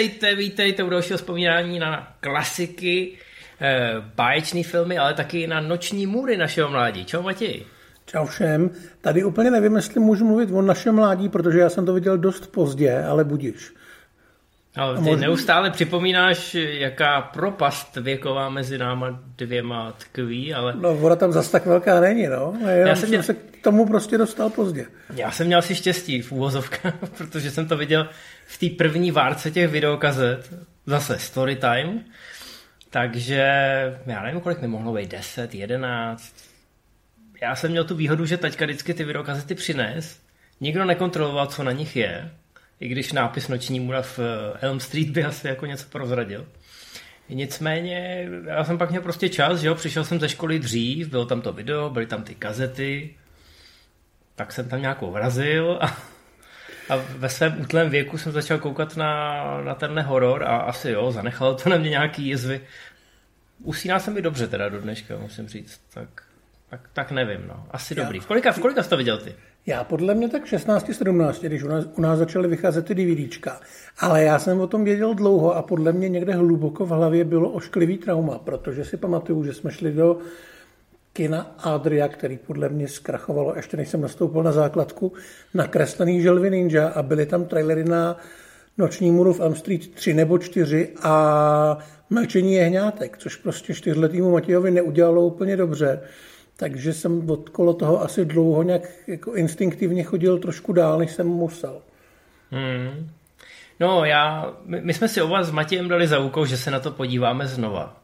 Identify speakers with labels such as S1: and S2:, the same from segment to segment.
S1: Vítejte, vítejte u dalšího vzpomínání na klasiky, eh, báječné filmy, ale taky na noční můry našeho mládí. Čau Matěj.
S2: Čau všem. Tady úplně nevím, jestli můžu mluvit o našem mládí, protože já jsem to viděl dost pozdě, ale budíš.
S1: Ale ty možná... neustále připomínáš, jaká propast věková mezi náma dvěma tkví, ale...
S2: No, voda tam zas tak velká není, no. Já, já jsem měl... se k tomu prostě dostal pozdě.
S1: Já jsem měl si štěstí v úvozovkách, protože jsem to viděl v té první várce těch videokazet, zase story time, takže já nevím, kolik mi mohlo být, 10, 11. Já jsem měl tu výhodu, že taťka vždycky ty videokazety přines, nikdo nekontroloval, co na nich je, i když nápis Noční můra v eh, Elm Street by asi jako něco prozradil. Nicméně, já jsem pak měl prostě čas, že jo, přišel jsem ze školy dřív, bylo tam to video, byly tam ty kazety, tak jsem tam nějakou vrazil a, a ve svém útlém věku jsem začal koukat na, na tenhle horor a asi jo, zanechalo to na mě nějaký jizvy. Usíná se mi dobře teda do dneška, musím říct, tak, tak, tak nevím, no. Asi já. dobrý. V kolika, v kolika jsi to viděl ty?
S2: Já podle mě tak 16-17, když u nás, u nás začaly vycházet ty DVDčka. Ale já jsem o tom věděl dlouho a podle mě někde hluboko v hlavě bylo ošklivý trauma, protože si pamatuju, že jsme šli do kina Adria, který podle mě zkrachovalo, ještě než jsem nastoupil na základku, na kreslený želvy ninja a byly tam trailery na Noční můru v Elm Street 3 nebo 4 a Mlčení jehňátek, což prostě čtyřletýmu Matějovi neudělalo úplně dobře. Takže jsem od kolo toho asi dlouho nějak jako instinktivně chodil trošku dál, než jsem musel.
S1: Hmm. No já, my, my jsme si oba s Matějem dali za úkol, že se na to podíváme znova.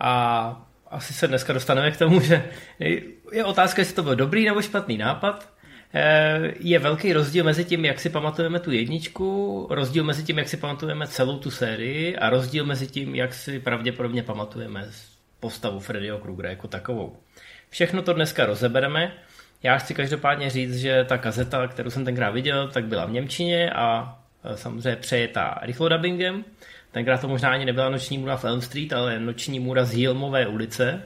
S1: A asi se dneska dostaneme k tomu, že je otázka, jestli to byl dobrý nebo špatný nápad. Eh, je velký rozdíl mezi tím, jak si pamatujeme tu jedničku, rozdíl mezi tím, jak si pamatujeme celou tu sérii a rozdíl mezi tím, jak si pravděpodobně pamatujeme postavu Freddyho Krugera jako takovou. Všechno to dneska rozebereme. Já chci každopádně říct, že ta kazeta, kterou jsem tenkrát viděl, tak byla v Němčině a e, samozřejmě přejetá rychlodabingem. Tenkrát to možná ani nebyla noční můra v Elm Street, ale noční můra z Hilmové ulice.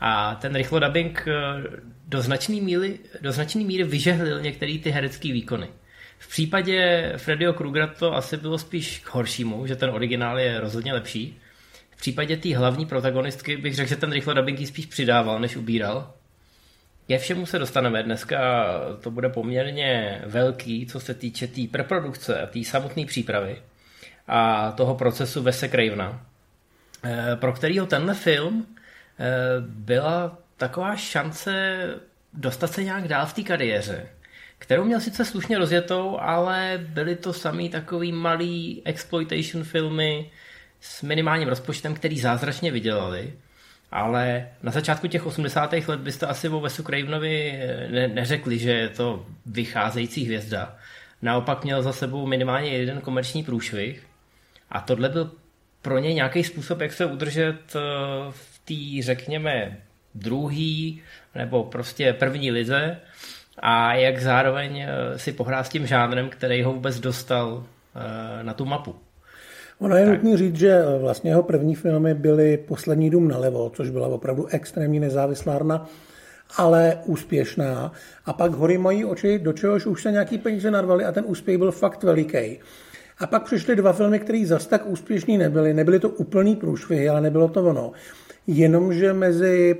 S1: A ten rychlodabing e, do značné míry, do značný míry vyžehlil některé ty herecké výkony. V případě Freddyho Krugera to asi bylo spíš k horšímu, že ten originál je rozhodně lepší. V případě té hlavní protagonistky bych řekl, že ten rychlo dubbing spíš přidával, než ubíral. Ke všemu se dostaneme. Dneska to bude poměrně velký, co se týče té tý preprodukce a té samotné přípravy a toho procesu Vese Cravena, eh, pro kterýho tenhle film eh, byla taková šance dostat se nějak dál v té kariéře, kterou měl sice slušně rozjetou, ale byly to samý takový malý exploitation filmy, s minimálním rozpočtem, který zázračně vydělali, ale na začátku těch 80. let byste asi o Vesu Cravenovi eh, ne- neřekli, že je to vycházející hvězda. Naopak měl za sebou minimálně jeden komerční průšvih a tohle byl pro něj nějaký způsob, jak se udržet eh, v té, řekněme, druhý nebo prostě první lize a jak zároveň eh, si pohrát s tím žánrem, který ho vůbec dostal na tu mapu.
S2: Ono je nutné říct, že eh, vlastně jeho první filmy byly Poslední dům nalevo, což byla opravdu extrémně nezávislárna, ale úspěšná. A pak Hory mají oči, do čehož už se nějaký peníze narvali a ten úspěch byl fakt veliký. A pak přišly dva filmy, které zas tak úspěšný nebyly. Nebyly to úplný průšvihy, ale nebylo to ono. Jenomže mezi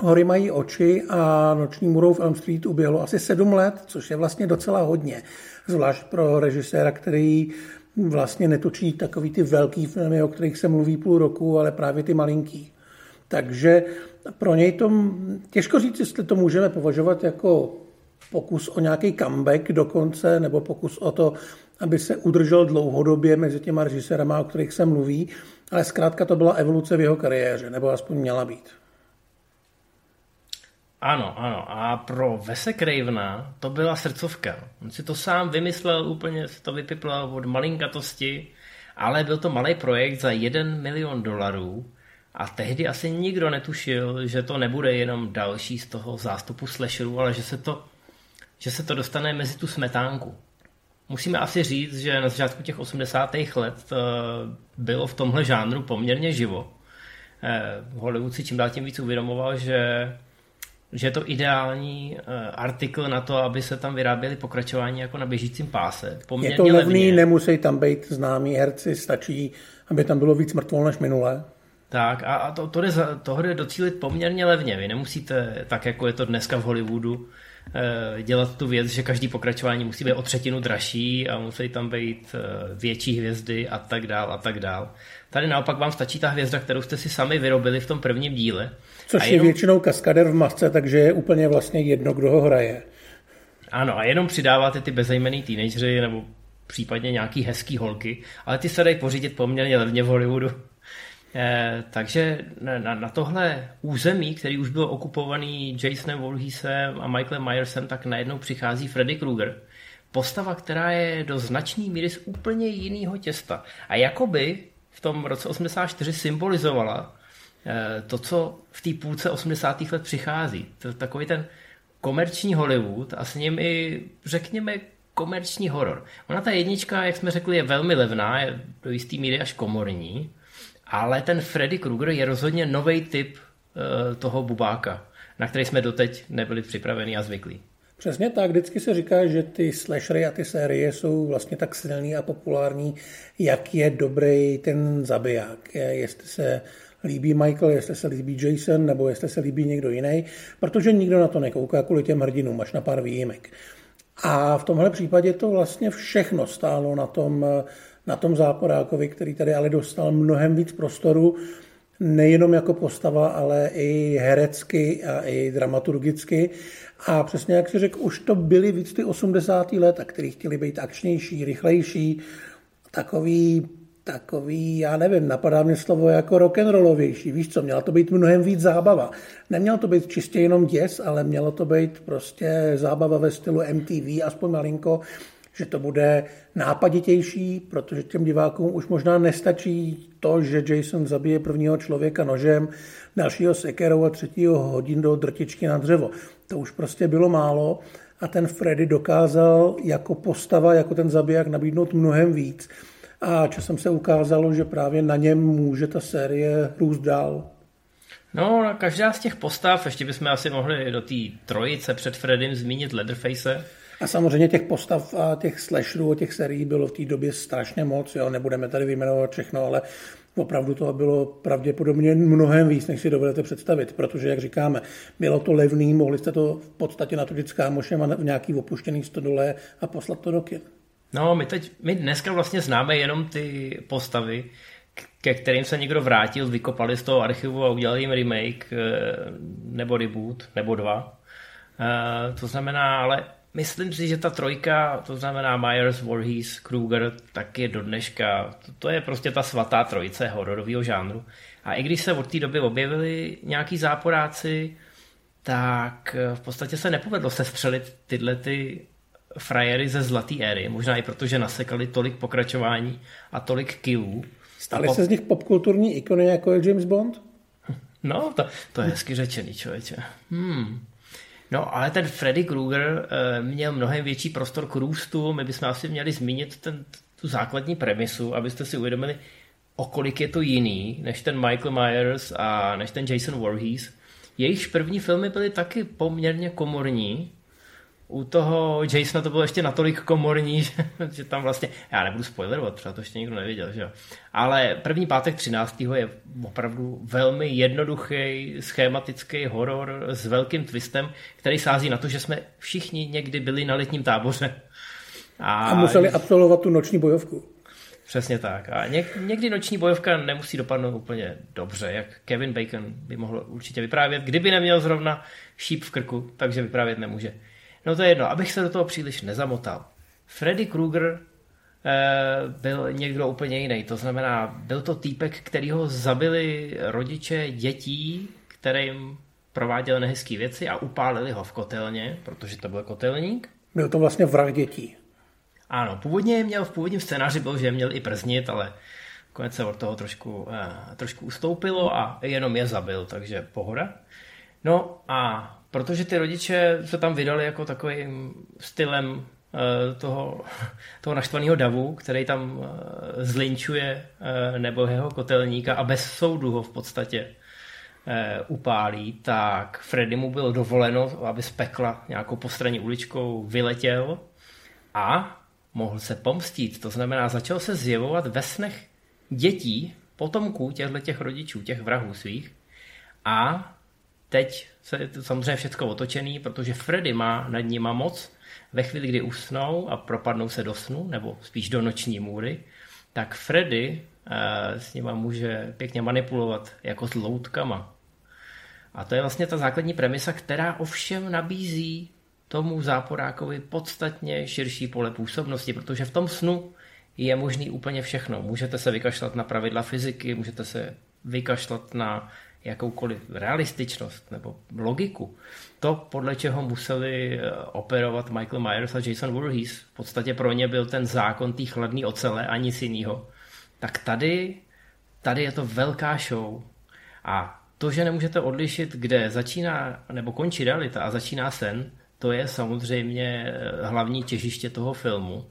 S2: Hory mají oči a Noční murou v Elm Street uběhlo asi sedm let, což je vlastně docela hodně. Zvlášť pro režiséra, který vlastně netočí takový ty velký filmy, o kterých se mluví půl roku, ale právě ty malinký. Takže pro něj to těžko říct, jestli to můžeme považovat jako pokus o nějaký comeback dokonce, nebo pokus o to, aby se udržel dlouhodobě mezi těma režisérama, o kterých se mluví, ale zkrátka to byla evoluce v jeho kariéře, nebo aspoň měla být.
S1: Ano, ano. A pro Vese Cravena to byla srdcovka. On si to sám vymyslel, úplně si to vypiplal od malinkatosti, ale byl to malý projekt za 1 milion dolarů a tehdy asi nikdo netušil, že to nebude jenom další z toho zástupu slasherů, ale že se to, že se to dostane mezi tu smetánku. Musíme asi říct, že na začátku těch 80. let eh, bylo v tomhle žánru poměrně živo. Eh, Hollywood si čím dál tím víc uvědomoval, že že je to ideální uh, artikl na to, aby se tam vyráběly pokračování jako na běžícím páse.
S2: Poměrně je to levný, levně. nemusí tam být známí herci, stačí, aby tam bylo víc mrtvol než minule.
S1: Tak a, a to, to jde, toho jde docílit poměrně levně. Vy nemusíte, tak jako je to dneska v Hollywoodu, eh, dělat tu věc, že každý pokračování musí být o třetinu dražší a musí tam být eh, větší hvězdy a tak dál a tak dál. Tady naopak vám stačí ta hvězda, kterou jste si sami vyrobili v tom prvním díle.
S2: Což jenom... je většinou kaskader v masce, takže je úplně vlastně jedno, kdo ho hraje.
S1: Ano, a jenom přidáváte ty bezejmený teenagery nebo případně nějaký hezký holky, ale ty se dají pořídit poměrně levně v Hollywoodu. Eh, takže na, na tohle území, který už byl okupovaný Jasonem Voorheesem a Michaelem Myersem, tak najednou přichází Freddy Krueger. Postava, která je do značné míry z úplně jiného těsta. A jakoby v tom roce 84 symbolizovala to, co v té půlce 80. let přichází. To, takový ten komerční Hollywood a s ním i, řekněme, komerční horor. Ona ta jednička, jak jsme řekli, je velmi levná, je do jisté míry až komorní, ale ten Freddy Krueger je rozhodně nový typ uh, toho bubáka, na který jsme doteď nebyli připraveni a zvyklí.
S2: Přesně tak, vždycky se říká, že ty slashery a ty série jsou vlastně tak silný a populární, jak je dobrý ten zabiják. Jestli se líbí Michael, jestli se líbí Jason, nebo jestli se líbí někdo jiný, protože nikdo na to nekouká kvůli těm hrdinům, až na pár výjimek. A v tomhle případě to vlastně všechno stálo na tom, na tom záporákovi, který tady ale dostal mnohem víc prostoru, nejenom jako postava, ale i herecky a i dramaturgicky. A přesně jak si řekl, už to byly víc ty 80. a který chtěli být akčnější, rychlejší, takový takový, já nevím, napadá mě slovo jako rock'n'rollovější. Víš co, měla to být mnohem víc zábava. Nemělo to být čistě jenom děs, ale mělo to být prostě zábava ve stylu MTV, aspoň malinko, že to bude nápaditější, protože těm divákům už možná nestačí to, že Jason zabije prvního člověka nožem, dalšího sekerou a třetího hodin do drtičky na dřevo. To už prostě bylo málo a ten Freddy dokázal jako postava, jako ten zabiják nabídnout mnohem víc a časem se ukázalo, že právě na něm může ta série růst dál.
S1: No, každá z těch postav, ještě bychom asi mohli do té trojice před Freddym zmínit Leatherface.
S2: A samozřejmě těch postav a těch slasherů a těch serií bylo v té době strašně moc, jo, nebudeme tady vyjmenovat všechno, ale opravdu toho bylo pravděpodobně mnohem víc, než si dovedete představit, protože, jak říkáme, bylo to levný, mohli jste to v podstatě natočit s kámošem a v nějaký opuštěný stodole a poslat to do kin.
S1: No, my, teď, my dneska vlastně známe jenom ty postavy, ke kterým se někdo vrátil, vykopali z toho archivu a udělali jim remake eh, nebo reboot, nebo dva. Eh, to znamená, ale myslím si, že ta trojka, to znamená Myers, Voorhees, Kruger, tak je do dneška, to, je prostě ta svatá trojice hororového žánru. A i když se od té doby objevili nějaký záporáci, tak eh, v podstatě se nepovedlo se střelit tyhle ty frajery ze zlaté éry, možná i protože nasekali tolik pokračování a tolik killů.
S2: Stali pop... se z nich popkulturní ikony, jako je James Bond?
S1: No, to, to je hezky řečený, člověče. Hmm. No, ale ten Freddy Krueger uh, měl mnohem větší prostor k růstu. My bychom asi měli zmínit ten, tu základní premisu, abyste si uvědomili, o kolik je to jiný, než ten Michael Myers a než ten Jason Voorhees. Jejichž první filmy byly taky poměrně komorní, u toho Jasona to bylo ještě natolik komorní, že, že tam vlastně, já nebudu spoilerovat, třeba to ještě nikdo nevěděl, že jo. Ale první pátek 13. je opravdu velmi jednoduchý, schematický horor s velkým twistem, který sází na to, že jsme všichni někdy byli na letním táboře.
S2: A, a museli absolvovat tu noční bojovku.
S1: Přesně tak. A něk, někdy noční bojovka nemusí dopadnout úplně dobře, jak Kevin Bacon by mohl určitě vyprávět, kdyby neměl zrovna šíp v krku, takže vyprávět nemůže. No to je jedno, abych se do toho příliš nezamotal. Freddy Krueger eh, byl někdo úplně jiný. To znamená, byl to týpek, který ho zabili rodiče dětí, kterým prováděl nehezké věci a upálili ho v kotelně, protože to byl kotelník.
S2: Byl to vlastně vrah dětí.
S1: Ano, původně měl, v původním scénáři byl, že měl i prznit, ale konec se od toho trošku, eh, trošku ustoupilo a jenom je zabil, takže pohoda. No a protože ty rodiče se tam vydali jako takovým stylem eh, toho, toho naštvaného davu, který tam eh, zlinčuje eh, nebo jeho kotelníka a bez soudu ho v podstatě upálí, tak Freddy mu bylo dovoleno, aby z pekla nějakou postranní uličkou vyletěl a mohl se pomstít. To znamená, začal se zjevovat ve snech dětí, potomků těchto těch rodičů, těch vrahů svých. A teď se je to samozřejmě všechno otočený, protože Freddy má nad nima moc. Ve chvíli, kdy usnou a propadnou se do snu, nebo spíš do noční můry, tak Freddy eh, s nima může pěkně manipulovat jako s loutkama. A to je vlastně ta základní premisa, která ovšem nabízí tomu záporákovi podstatně širší pole působnosti, protože v tom snu je možný úplně všechno. Můžete se vykašlat na pravidla fyziky, můžete se vykašlat na jakoukoliv realističnost nebo logiku. To, podle čeho museli eh, operovat Michael Myers a Jason Voorhees, v podstatě pro ně byl ten zákon té chladné ocele a nic jiného. Tak tady, tady je to velká show. A to, že nemůžete odlišit, kde začíná nebo končí realita a začíná sen, to je samozřejmě eh, hlavní těžiště toho filmu,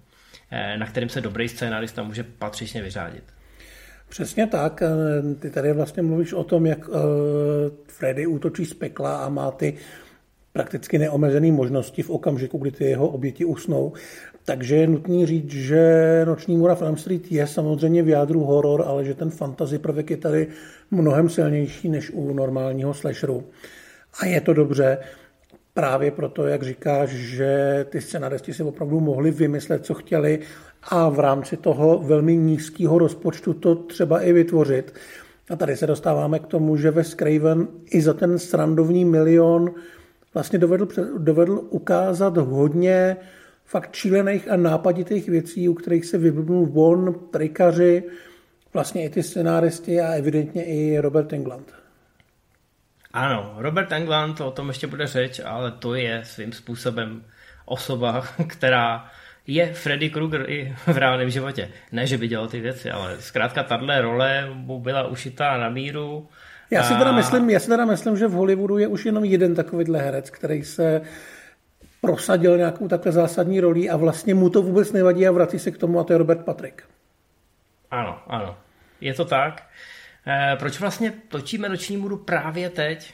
S1: eh, na kterým se dobrý scénarista může patřičně vyřádit.
S2: Přesně tak. Eh, ty tady vlastně mluvíš o tom, jak Freddy útočí z pekla a má ty prakticky neomezené možnosti v okamžiku, kdy ty jeho oběti usnou. Takže je nutný říct, že Noční můra Film Street je samozřejmě v jádru horor, ale že ten fantasy prvek je tady mnohem silnější než u normálního slasheru. A je to dobře právě proto, jak říkáš, že ty scenaristi si opravdu mohli vymyslet, co chtěli a v rámci toho velmi nízkého rozpočtu to třeba i vytvořit. A tady se dostáváme k tomu, že ve Craven i za ten srandovní milion vlastně dovedl, dovedl ukázat hodně fakt šílených a nápaditých věcí, u kterých se vyblbnul von, trikaři, vlastně i ty scenáristi a evidentně i Robert England.
S1: Ano, Robert England, o tom ještě bude řeč, ale to je svým způsobem osoba, která je Freddy Krueger i v reálném životě. Ne, že by dělal ty věci, ale zkrátka tahle role mu byla ušitá na míru.
S2: Já si, teda myslím, já si teda myslím, že v Hollywoodu je už jenom jeden takovýhle herec, který se prosadil nějakou takhle zásadní roli a vlastně mu to vůbec nevadí a vrací se k tomu a to je Robert Patrick.
S1: Ano, ano. Je to tak. Eh, proč vlastně točíme Noční můru právě teď?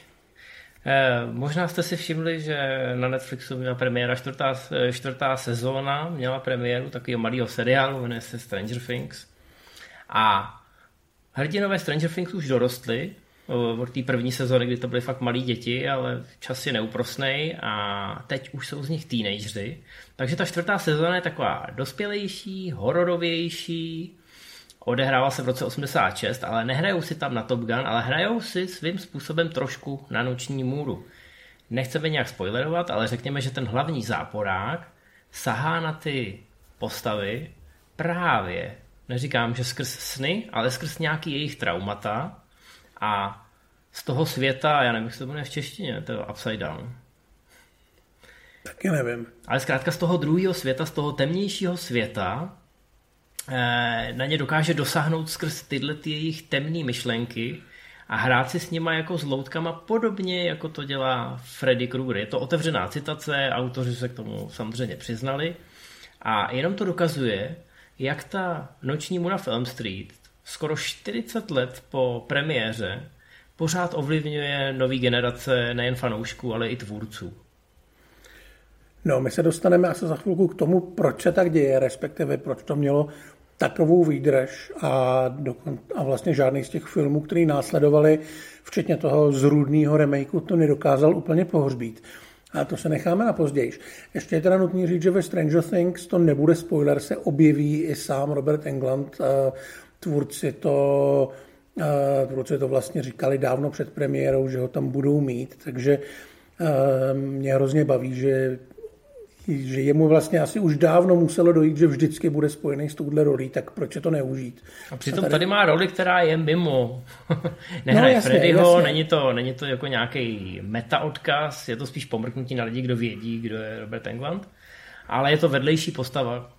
S1: Eh, možná jste si všimli, že na Netflixu měla premiéra čtvrtá, eh, čtvrtá sezóna, měla premiéru takového malého seriálu, jmenuje se Stranger Things. A hrdinové Stranger Things už dorostly, od té první sezóny, kdy to byly fakt malí děti, ale čas je neúprosný a teď už jsou z nich teenageři. Takže ta čtvrtá sezóna je taková dospělejší, hororovější, odehrává se v roce 86, ale nehrajou si tam na Top Gun, ale hrajou si svým způsobem trošku na noční můru. Nechceme nějak spoilerovat, ale řekněme, že ten hlavní záporák sahá na ty postavy právě, neříkám, že skrz sny, ale skrz nějaký jejich traumata a z toho světa, já nevím, jak se to jmenuje v češtině, to je Upside Down.
S2: Taky nevím.
S1: Ale zkrátka z toho druhého světa, z toho temnějšího světa, na ně dokáže dosáhnout skrz tyhle ty jejich temné myšlenky a hrát si s nima jako s loutkama podobně, jako to dělá Freddy Krueger. Je to otevřená citace, autoři se k tomu samozřejmě přiznali a jenom to dokazuje, jak ta noční mu na Film Street skoro 40 let po premiéře pořád ovlivňuje nový generace nejen fanoušků, ale i tvůrců.
S2: No, my se dostaneme asi za chvilku k tomu, proč se tak děje, respektive proč to mělo takovou výdrž a, dokon, a vlastně žádný z těch filmů, který následovali, včetně toho zrůdného remakeu, to nedokázal úplně pohřbít. A to se necháme na později. Ještě je teda nutný říct, že ve Stranger Things to nebude spoiler, se objeví i sám Robert England. Tvůrci to, tvůrci to vlastně říkali dávno před premiérou, že ho tam budou mít, takže mě hrozně baví, že že jemu vlastně asi už dávno muselo dojít, že vždycky bude spojený s touhle rolí, tak proč je to neužít?
S1: A přitom a tady... tady má roli, která je mimo. Nehraje no, jasně, Freddyho, jasně. Není, to, není to jako nějaký meta odkaz, je to spíš pomrknutí na lidi, kdo vědí, kdo je Robert England, ale je to vedlejší postava.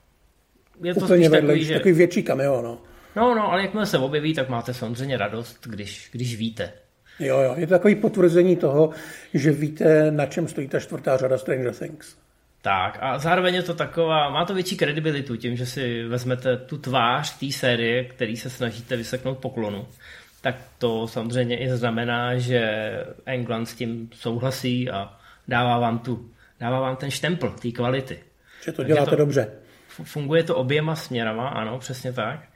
S2: Je to Úplně vedlejší, takový, že... takový větší cameo, no.
S1: No, no, ale jakmile se objeví, tak máte samozřejmě radost, když, když víte.
S2: Jo, jo, je to takový potvrzení toho, že víte, na čem stojí ta čtvrtá řada Stranger Things.
S1: Tak a zároveň je to taková, má to větší kredibilitu tím, že si vezmete tu tvář té série, který se snažíte vyseknout poklonu. tak to samozřejmě i znamená, že England s tím souhlasí a dává vám, tu, dává vám ten štempl té kvality.
S2: Že to děláte to, dobře.
S1: Funguje to oběma směrama, ano, přesně tak.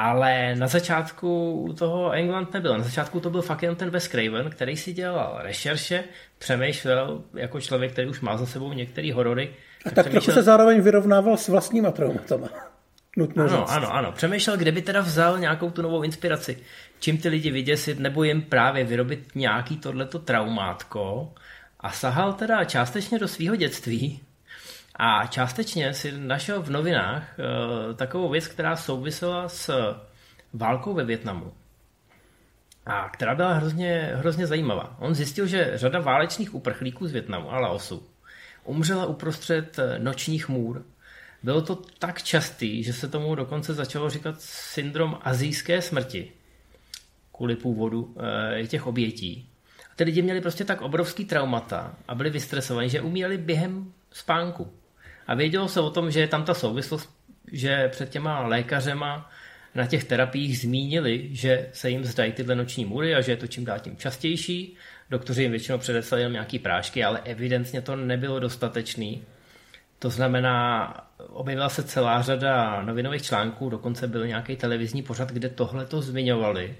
S1: Ale na začátku toho England nebyl. Na začátku to byl fakt jen ten Wes Craven, který si dělal rešerše, přemýšlel jako člověk, který už má za sebou některé horory.
S2: A tak trochu se zároveň vyrovnával s vlastníma traumatama.
S1: Nutno ano, říct. ano, ano. Přemýšlel, kde by teda vzal nějakou tu novou inspiraci. Čím ty lidi vyděsit, nebo jim právě vyrobit nějaký tohleto traumátko. A sahal teda částečně do svého dětství, a částečně si našel v novinách uh, takovou věc, která souvisela s válkou ve Větnamu. A která byla hrozně, hrozně zajímavá. On zjistil, že řada válečných uprchlíků z Větnamu a Laosu umřela uprostřed eh, nočních můr. Bylo to tak častý, že se tomu dokonce začalo říkat syndrom azijské smrti kvůli původu e, těch obětí. A ty lidi měli prostě tak obrovský traumata a byli vystresovaní, že umírali během spánku. A vědělo se o tom, že je tam ta souvislost, že před těma lékařema na těch terapiích zmínili, že se jim zdají tyhle noční můry a že je to čím dál tím častější. Doktoři jim většinou předeslali jenom nějaký prášky, ale evidentně to nebylo dostatečný. To znamená, objevila se celá řada novinových článků, dokonce byl nějaký televizní pořad, kde tohle to zmiňovali.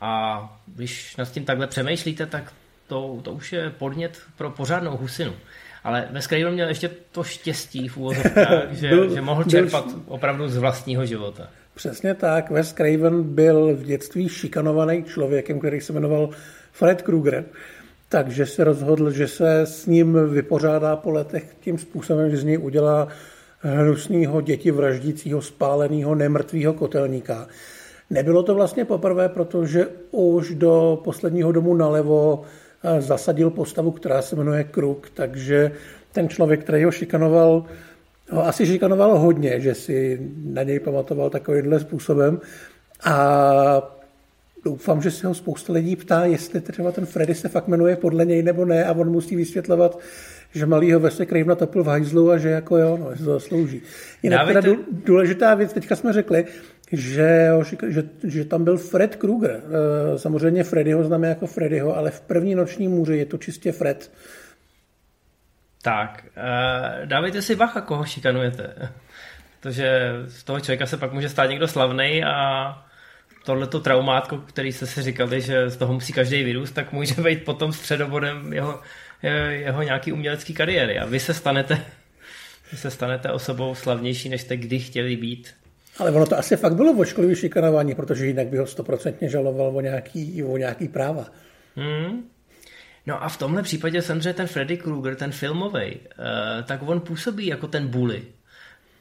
S1: A když nad tím takhle přemýšlíte, tak to, to už je podnět pro pořádnou husinu. Ale ve Craven měl ještě to štěstí v úvozovkách, že, byl, že mohl čerpat byl... opravdu z vlastního života.
S2: Přesně tak. Wes Craven byl v dětství šikanovaný člověkem, který se jmenoval Fred Krueger. Takže se rozhodl, že se s ním vypořádá po letech tím způsobem, že z něj udělá hnusného děti vraždícího, spáleného, nemrtvého kotelníka. Nebylo to vlastně poprvé, protože už do posledního domu nalevo zasadil postavu, která se jmenuje Kruk, takže ten člověk, který ho šikanoval, ho asi šikanoval hodně, že si na něj pamatoval takovýmhle způsobem. A doufám, že se ho spousta lidí ptá, jestli třeba ten Freddy se fakt jmenuje podle něj nebo ne a on musí vysvětlovat, že malýho Vese Krejv natopil v hajzlu a že jako jo, no, že to zaslouží. Jinak teda důležitá věc, teďka jsme řekli, že, že, že tam byl Fred Krueger. Eh, samozřejmě Freddyho známe jako Freddyho, ale v první noční můře je to čistě Fred.
S1: Tak, uh, dávejte si bacha, koho šikanujete. Protože z toho člověka se pak může stát někdo slavný a tohleto traumátko, který jste si říkali, že z toho musí každý vyrůst, tak může být potom středobodem jeho, jeho nějaký umělecký kariéry. A vy se stanete, vy se stanete osobou slavnější, než jste kdy chtěli být.
S2: Ale ono to asi fakt bylo ošklivý šikanování, protože jinak by ho stoprocentně žaloval o nějaký, o nějaký práva.
S1: Hmm. No a v tomhle případě samozřejmě ten Freddy Krueger, ten filmový, eh, tak on působí jako ten bully.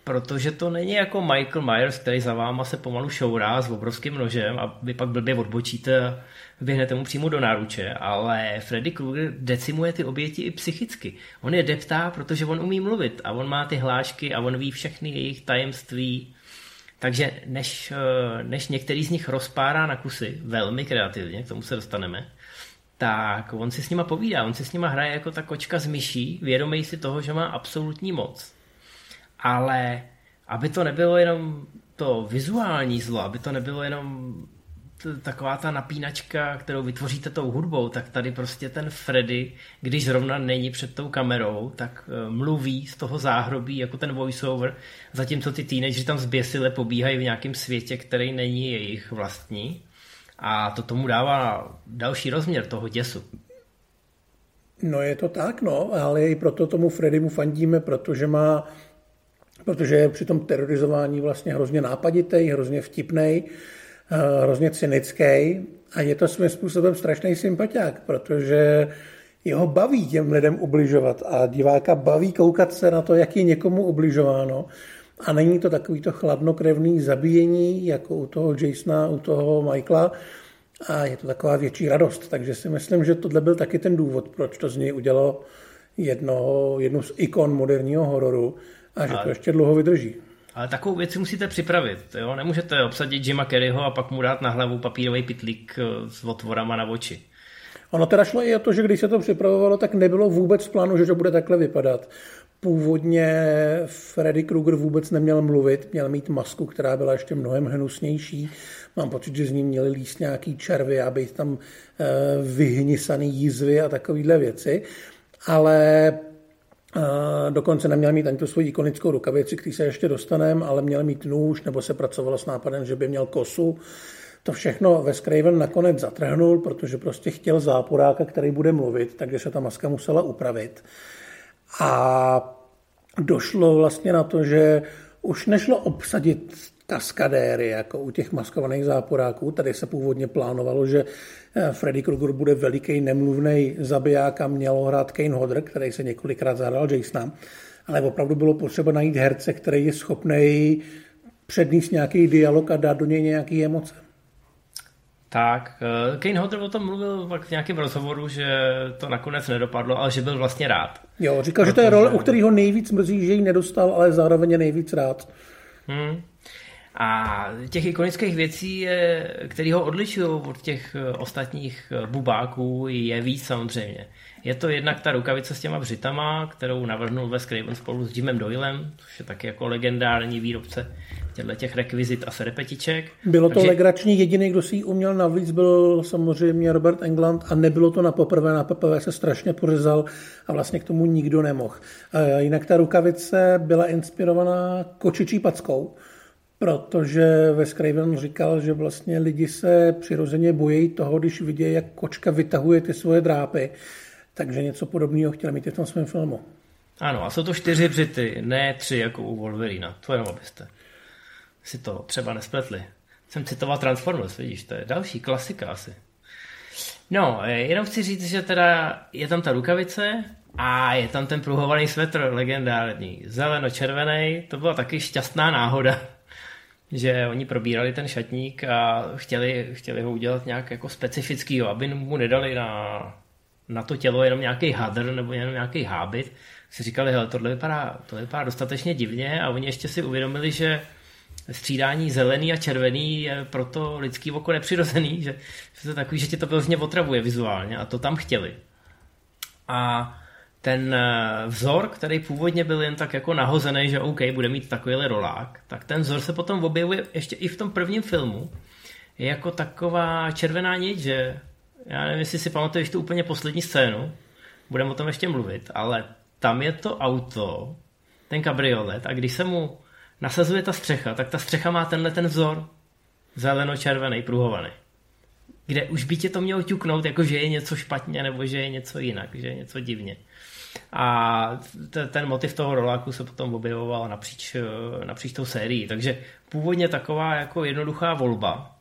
S1: Protože to není jako Michael Myers, který za váma se pomalu šourá s obrovským nožem a vy pak blbě odbočíte a běhnete mu přímo do náruče, ale Freddy Krueger decimuje ty oběti i psychicky. On je deptá, protože on umí mluvit a on má ty hlášky a on ví všechny jejich tajemství takže než, eh, než některý z nich rozpárá na kusy, velmi kreativně, k tomu se dostaneme, tak on si s nima povídá, on si s nima hraje jako ta kočka z myší, vědomý si toho, že má absolutní moc. Ale aby to nebylo jenom to vizuální zlo, aby to nebylo jenom taková ta napínačka, kterou vytvoříte tou hudbou, tak tady prostě ten Freddy, když zrovna není před tou kamerou, tak eh, mluví z toho záhrobí jako ten voiceover, zatímco ty teenageři tam zběsile pobíhají v nějakém světě, který není jejich vlastní. A to tomu dává další rozměr toho děsu.
S2: No je to tak, no, ale i proto tomu Freddymu fandíme, protože má protože je při tom terorizování vlastně hrozně nápaditý, hrozně vtipný Eh, hrozně cynický a je to svým způsobem strašný sympatiák, protože jeho baví těm lidem ubližovat a diváka baví koukat se na to, jak je někomu ubližováno a není to takový to chladnokrevný zabíjení, jako u toho Jasona, u toho Michaela, a je to taková větší radost. Takže si myslím, že tohle byl taky ten důvod, proč to z něj udělalo jedno, jednu z ikon moderního hororu a že to ještě dlouho vydrží.
S1: Ale takovou věc si musíte připravit. Jo? Nemůžete obsadit Jima Kerryho a pak mu dát na hlavu papírový pitlík eh, s otvorama na oči.
S2: Ono teda šlo i o to, že když se to připravovalo, tak nebylo vůbec v plánu, že to bude takhle vypadat. Původně Freddy Krueger vůbec neměl mluvit, měl mít masku, která byla ještě mnohem hnusnější. Mám pocit, že z ní měly líst nějaký červy a být tam eh, vyhnisaný jízvy a takovéhle věci. Ale Dokonce neměl mít ani tu svoji ikonickou rukavici, který se ještě dostaneme, ale měl mít nůž, nebo se pracovalo s nápadem, že by měl kosu. To všechno Wes Craven nakonec zatrhnul, protože prostě chtěl záporáka, který bude mluvit, takže se ta maska musela upravit. A došlo vlastně na to, že už nešlo obsadit kaskadéry, jako u těch maskovaných záporáků. Tady se původně plánovalo, že eh, Freddy Krueger bude veliký nemluvný zabiják a měl hrát Kane Hodder, který se několikrát zahrál Jasona. Ale opravdu bylo potřeba najít herce, který je schopný předníst nějaký dialog a dát do něj nějaké emoce.
S1: Tak, eh, Kane Hodder o tom mluvil pak v nějakém rozhovoru, že to nakonec nedopadlo, ale že byl vlastně rád.
S2: Jo, říkal, Protože... že to je role, u kterého nejvíc mrzí, že ji nedostal, ale zároveň je nejvíc rád.
S1: Hmm. A těch ikonických věcí, které ho odlišují od těch eh, ostatních eh, bubáků, je víc samozřejmě. Je to jednak ta rukavice s těma břitama, kterou navrhnul Wes Craven spolu s Jimem Doylem, což je taky jako legendární výrobce těchto těch rekvizit a serepetiček.
S2: Bylo to Takže... legrační, jediný, kdo si ji uměl navíc, byl samozřejmě Robert England a nebylo to na poprvé, na poprvé se strašně pořezal a vlastně k tomu nikdo nemohl. Jinak ta rukavice byla inspirovaná kočičí packou, protože ve Craven říkal, že vlastně lidi se přirozeně bojí toho, když vidí, jak kočka vytahuje ty svoje drápy. Takže něco podobného chtěl mít i v tom svém filmu.
S1: Ano, a jsou to čtyři břity, ne tři jako u Wolverina. To jenom abyste si to třeba nespletli. Jsem citoval Transformers, vidíš, to je další klasika asi. No, jenom chci říct, že teda je tam ta rukavice a je tam ten pruhovaný svetr legendární, zeleno-červený, to byla taky šťastná náhoda že oni probírali ten šatník a chtěli, chtěli ho udělat nějak jako specifický, aby mu nedali na, na to tělo jenom nějaký hadr nebo jenom nějaký hábit. Si říkali, hele, tohle vypadá, to vypadá dostatečně divně a oni ještě si uvědomili, že střídání zelený a červený je proto lidský oko nepřirozený, že, že to takový, že tě to vlastně otravuje vizuálně a to tam chtěli. A ten eh, vzor, který původně byl jen tak jako nahozený, že OK, bude mít takovýhle rolák, tak ten vzor se potom objevuje ještě i v tom prvním filmu. Jako taková červená niť, že já nevím, jestli si pamatuješ tu úplně poslední scénu, budeme o tom ještě mluvit, ale tam je to auto, ten kabriolet a když se mu nasazuje ta střecha, tak ta střecha má tenhle ten vzor zeleno-červený, pruhovaný. Kde už by tě to mělo ťuknout, jako že je něco špatně nebo že je něco jinak, že je něco divně. A t- ten motiv toho roláku se potom objevoval napříč, eh, napříč tou sérií. Takže původně taková jako jednoduchá volba.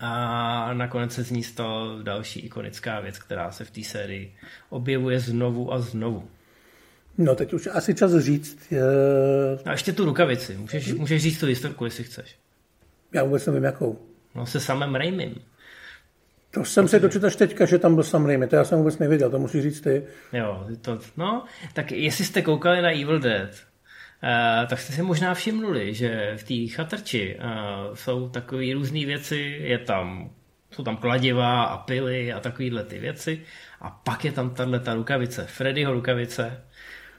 S1: A nakonec se z ní stala další ikonická věc, která se v té sérii objevuje znovu a znovu.
S2: No teď už asi čas říct. Je...
S1: A ještě tu rukavici. Můžeš, můžeš říct tu historku, jestli chceš.
S2: Já vůbec nevím jakou.
S1: No se samým Raimim.
S2: To jsem se dočetl až teďka, že tam byl Sam Raimi, to já jsem vůbec nevěděl, to musíš říct ty.
S1: Jo, to, no, tak jestli jste koukali na Evil Dead, Uh, tak jste si možná všimnuli, že v té chatrči uh, jsou takové různé věci, je tam, jsou tam kladiva a pily a takovéhle ty věci a pak je tam tahle ta rukavice, Freddyho rukavice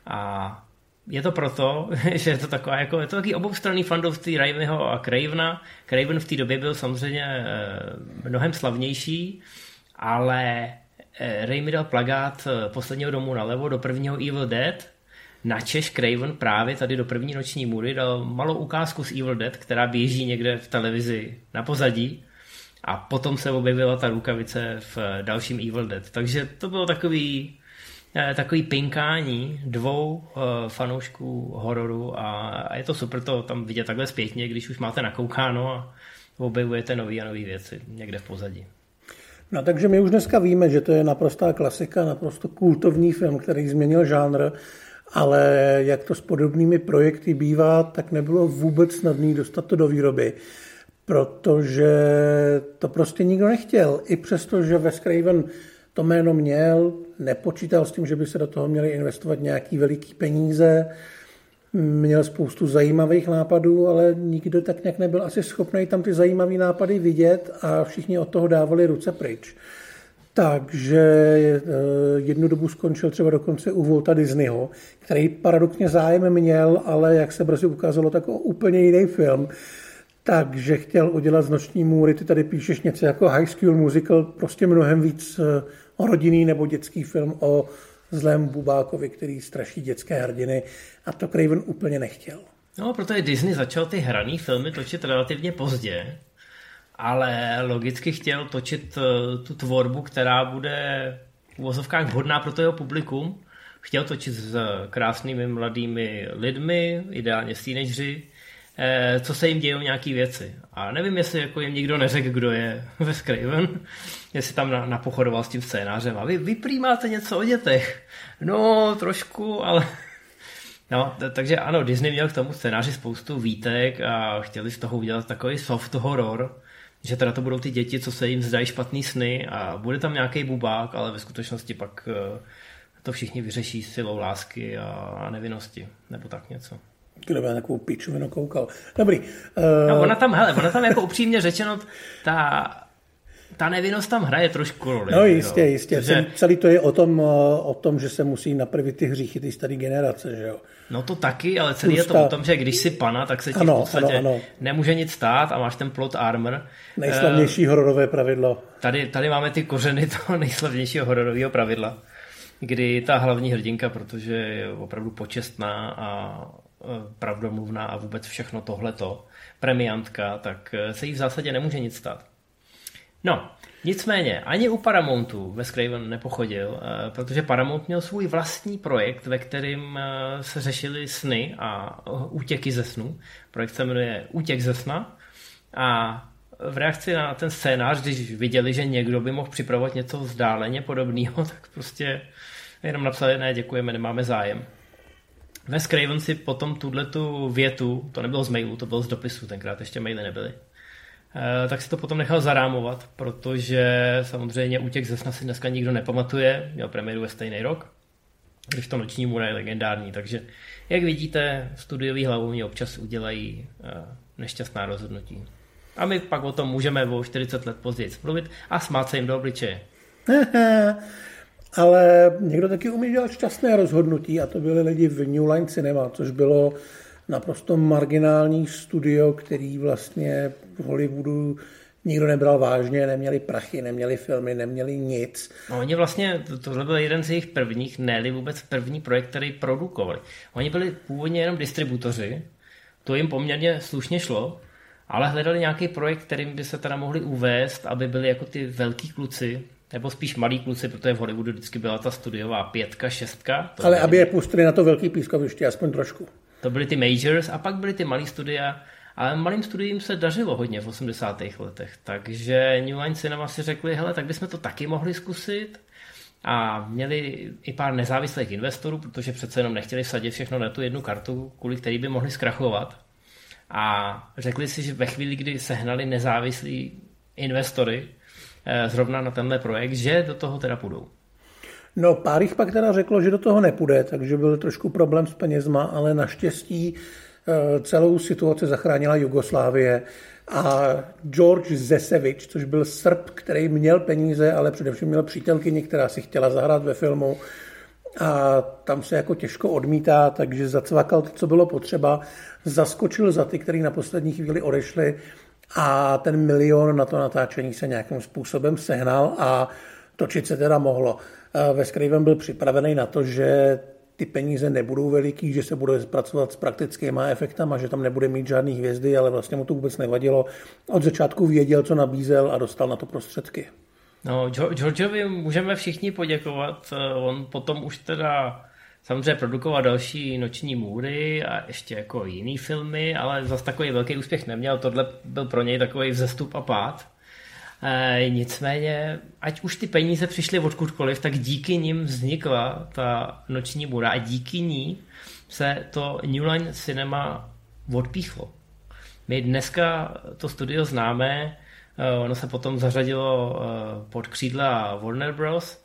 S1: a je to proto, že je to taková jako, je to takový oboustranný fandovství Raimiho a Cravena. Craven v té době byl samozřejmě eh, mnohem slavnější, ale eh, Raimi dal plagát eh, posledního domu nalevo do prvního Evil Dead, na Češ Craven právě tady do první noční můry dal malou ukázku z Evil Dead, která běží někde v televizi na pozadí a potom se objevila ta rukavice v dalším Evil Dead. Takže to bylo takový takový pinkání dvou uh, fanoušků hororu a, a je to super to tam vidět takhle zpětně, když už máte nakoukáno a objevujete nové a nové věci někde v pozadí.
S2: No takže my už dneska víme, že to je naprostá klasika, naprosto kultovní film, který změnil žánr, ale jak to s podobnými projekty bývá, tak nebylo vůbec snadné dostat to do výroby, protože to prostě nikdo nechtěl. I přesto, že Wes Craven to jméno měl, nepočítal s tím, že by se do toho měli investovat nějaký veliký peníze, měl spoustu zajímavých nápadů, ale nikdo tak nějak nebyl asi schopný tam ty zajímavé nápady vidět a všichni od toho dávali ruce pryč. Takže eh, jednu dobu skončil třeba dokonce u Volta Disneyho, který paradoxně zájem měl, ale jak se brzy ukázalo, tak o úplně jiný film. Takže chtěl udělat z Noční můry, ty tady píšeš něco jako High School Musical, prostě mnohem víc eh, o rodinný nebo dětský film o zlém Bubákovi, který straší dětské hrdiny a to Craven úplně nechtěl.
S1: No, protože Disney začal ty hraný filmy točit relativně pozdě, ale logicky chtěl točit eh, tu tvorbu, která bude v uvozovkách vhodná pro to jeho publikum. Chtěl točit s krásnými mladými lidmi, ideálně s teenageři, eh, co se jim dějou nějaké věci. A nevím, jestli jako jim nikdo neřekl, kdo je ve Craven, jestli tam napochodoval s tím scénářem. A vy, vy máte něco o dětech. No, trošku, ale No, t- takže ano, Disney měl k tomu scénáři spoustu výtek a chtěli z toho udělat takový soft horror, že teda to budou ty děti, co se jim zdají špatný sny a bude tam nějaký bubák, ale ve skutečnosti pak eh, to všichni vyřeší silou lásky a nevinnosti, nebo tak něco.
S2: Kdo by na takovou pičovinu koukal. Dobrý. Uh...
S1: No, ona tam, hele, ona tam jako upřímně řečeno, ta ta nevinnost tam hraje trošku roli.
S2: No jistě, jo. jistě. Že... Celý to je o tom, eh, o tom, že se musí napravit ty hříchy ty staré generace, že jo.
S1: No to taky, ale celý Pusta. je to o tom, že když si pana, tak se ti ano, v podstatě ano, ano. nemůže nic stát a máš ten plot armor.
S2: Nejslavnější uh, hororové pravidlo.
S1: Tady, tady máme ty kořeny toho nejslavnějšího hororového pravidla, kdy ta hlavní hrdinka, protože je opravdu počestná a pravdomluvná a vůbec všechno tohleto, premiantka, tak se jí v zásadě nemůže nic stát. No, nicméně, ani u Paramountu Wes Craven nepochodil, eh, protože Paramount měl svůj vlastní projekt, ve kterým eh, se řešily sny a eh, útěky ze snu. Projekt se jmenuje Útěk ze sna a v reakci na ten scénář, když viděli, že někdo by mohl připravovat něco vzdáleně podobného, tak prostě jenom napsali, ne, děkujeme, nemáme zájem. Wes Craven si potom tuhle tu větu, to nebylo z mailu, to bylo z dopisu, tenkrát ještě maily nebyly, Eh, tak si to potom nechal zarámovat, protože samozřejmě útěk ze sna si dneska nikdo nepamatuje, měl premiéru ve stejný rok, když to noční můra je legendární, takže jak vidíte, studiový hlavovní občas udělají eh, nešťastná rozhodnutí. A my pak o tom můžeme o 40 let později mluvit a smát se jim do obličeje.
S2: Ale někdo taky umí dělat šťastné rozhodnutí a to byli lidi v New Line Cinema, což bylo naprosto marginální studio, který vlastně v Hollywoodu nikdo nebral vážně, neměli prachy, neměli filmy, neměli nic.
S1: No, oni vlastně, to, tohle byl jeden z jejich prvních, ne vůbec první projekt, který produkovali. Oni byli původně jenom distributoři, to jim poměrně slušně šlo, ale hledali nějaký projekt, kterým by se teda mohli uvést, aby byli jako ty velký kluci, nebo spíš malí kluci, protože v Hollywoodu vždycky byla ta studiová pětka, šestka.
S2: Ale aby je pustili na to velký pískoviště, aspoň trošku.
S1: To byly ty majors a pak byly ty malé studia, ale malým studiím se dařilo hodně v 80. letech, takže New Line Cinema si řekli, hele, tak bychom to taky mohli zkusit a měli i pár nezávislých investorů, protože přece jenom nechtěli sadit všechno na tu jednu kartu, kvůli který by mohli zkrachovat. A řekli si, že ve chvíli, kdy sehnali nezávislí investory zrovna na tenhle projekt, že do toho teda půjdou.
S2: No, pár jich pak teda řeklo, že do toho nepůjde, takže byl trošku problém s penězma, ale naštěstí eh, celou situaci zachránila Jugoslávie a George Zesevič, což byl Srb, který měl peníze, ale především měl přítelkyni, která si chtěla zahrát ve filmu a tam se jako těžko odmítá, takže zacvakal to, co bylo potřeba, zaskočil za ty, který na poslední chvíli odešli a ten milion na to natáčení se nějakým způsobem sehnal a točit se teda mohlo. Ve Scriven byl připravený na to, že ty peníze nebudou veliký, že se bude pracovat s praktickýma efektama, že tam nebude mít žádný hvězdy, ale vlastně mu to vůbec nevadilo. Od začátku věděl, co nabízel a dostal na to prostředky.
S1: No, Georgeovi můžeme všichni poděkovat. On potom už teda samozřejmě produkoval další noční můry a ještě jako jiný filmy, ale zase takový velký úspěch neměl. Tohle byl pro něj takový vzestup a pád. E, nicméně, ať už ty peníze přišly odkudkoliv, tak díky nim vznikla ta noční bura a díky ní se to New Line Cinema odpíchlo. My dneska to studio známe, e, ono se potom zařadilo e, pod křídla Warner Bros.,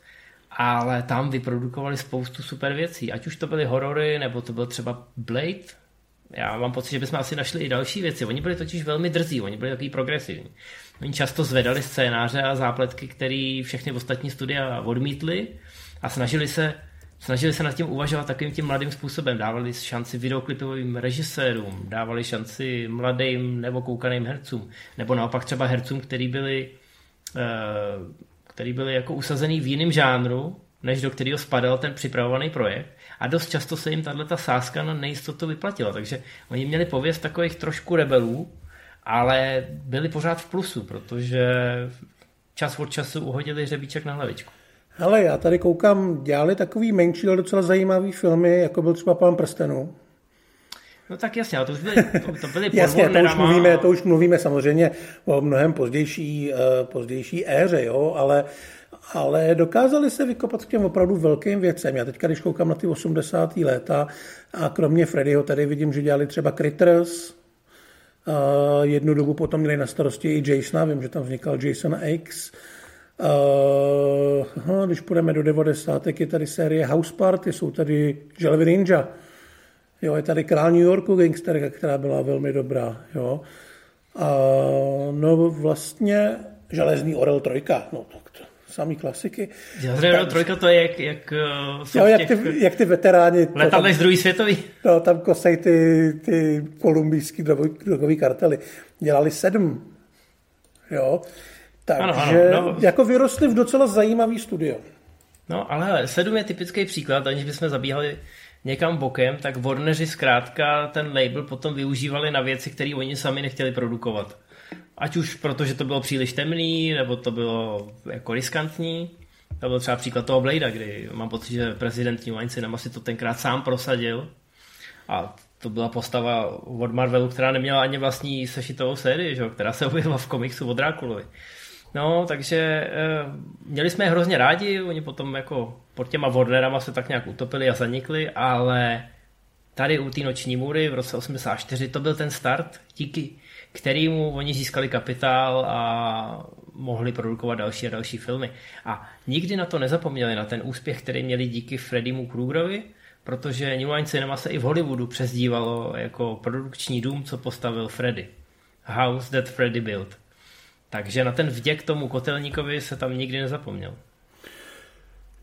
S1: ale tam vyprodukovali spoustu super věcí. Ať už to byly horory, nebo to byl třeba Blade, já mám pocit, že bychom asi našli i další věci. Oni byli totiž velmi drzí, oni byli takový progresivní. Oni často zvedali scénáře a zápletky, které všechny ostatní studia odmítly a snažili se, snažili se nad tím uvažovat takovým tím mladým způsobem. Dávali šanci videoklipovým režisérům, dávali šanci mladým nebo koukaným hercům, nebo naopak třeba hercům, který byli, eh, který byli jako usazený v jiném žánru, než do kterého spadal ten připravovaný projekt. A dost často se jim tato sázka na nejistotu vyplatila. Takže oni měli pověst takových trošku rebelů, ale byli pořád v plusu, protože čas od času uhodili hřebíček na hlavičku.
S2: Ale já tady koukám, dělali takový menší, ale docela zajímavý filmy, jako byl třeba Pán prstenů.
S1: No tak jasně, ale to už byly, to, to byly
S2: jasně, to už, mluvíme, to už mluvíme samozřejmě o mnohem pozdější, uh, pozdější éře, jo, ale, ale dokázali se vykopat k těm opravdu velkým věcem. Já teď, když koukám na ty 80. léta a kromě Freddyho tady vidím, že dělali třeba Critters, uh, jednu dobu potom měli na starosti i Jasona, vím, že tam vznikal Jason X, Uh, když půjdeme do 90. je tady série House Party, jsou tady Želvy Ninja, jo, je tady Král New Yorku gangsterka, která byla velmi dobrá. Jo. Uh, no vlastně Železný orel trojka, no tak to samý klasiky.
S1: Železný orel trojka to je jak, jak,
S2: jo, jak, těch, ty, jak ty veteráni.
S1: Letadlech z druhý světový.
S2: No, tam kosej ty, ty kolumbijský drogový kartely. Dělali sedm. Jo. Takže ano, ano, no. jako vyrostli v docela zajímavý studio.
S1: No, ale sedm je typický příklad, aniž bychom zabíhali někam bokem, tak Warneri zkrátka ten label potom využívali na věci, které oni sami nechtěli produkovat. Ať už protože to bylo příliš temný, nebo to bylo jako riskantní. To byl třeba příklad toho Blade, kdy mám pocit, že prezident New Line Cinema si to tenkrát sám prosadil. A to byla postava od Marvelu, která neměla ani vlastní sešitovou sérii, že? která se objevila v komiksu od Drákulovi. No, takže e, měli jsme je hrozně rádi, oni potom jako pod těma Warnerama se tak nějak utopili a zanikli, ale tady u té noční můry v roce 84 to byl ten start, díky kterýmu oni získali kapitál a mohli produkovat další a další filmy. A nikdy na to nezapomněli, na ten úspěch, který měli díky Freddymu Kruegerovi, protože New Line Cinema se i v Hollywoodu přezdívalo jako produkční dům, co postavil Freddy. House that Freddy built. Takže na ten vděk tomu kotelníkovi se tam nikdy nezapomněl.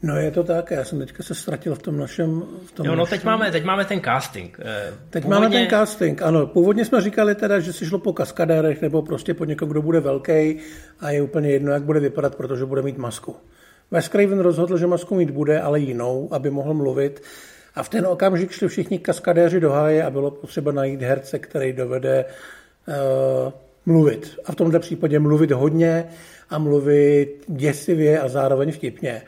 S2: No je to tak, já jsem teďka se ztratil v tom našem... V tom
S1: jo, no
S2: našem...
S1: teď máme, teď máme ten casting.
S2: Eh, teď původně... máme ten casting, ano. Původně jsme říkali teda, že si šlo po kaskadérech nebo prostě po někom, kdo bude velký a je úplně jedno, jak bude vypadat, protože bude mít masku. Wes Craven rozhodl, že masku mít bude, ale jinou, aby mohl mluvit. A v ten okamžik šli všichni kaskadéři do háje a bylo potřeba najít herce, který dovede uh, mluvit. A v tomto případě mluvit hodně a mluvit děsivě a zároveň vtipně.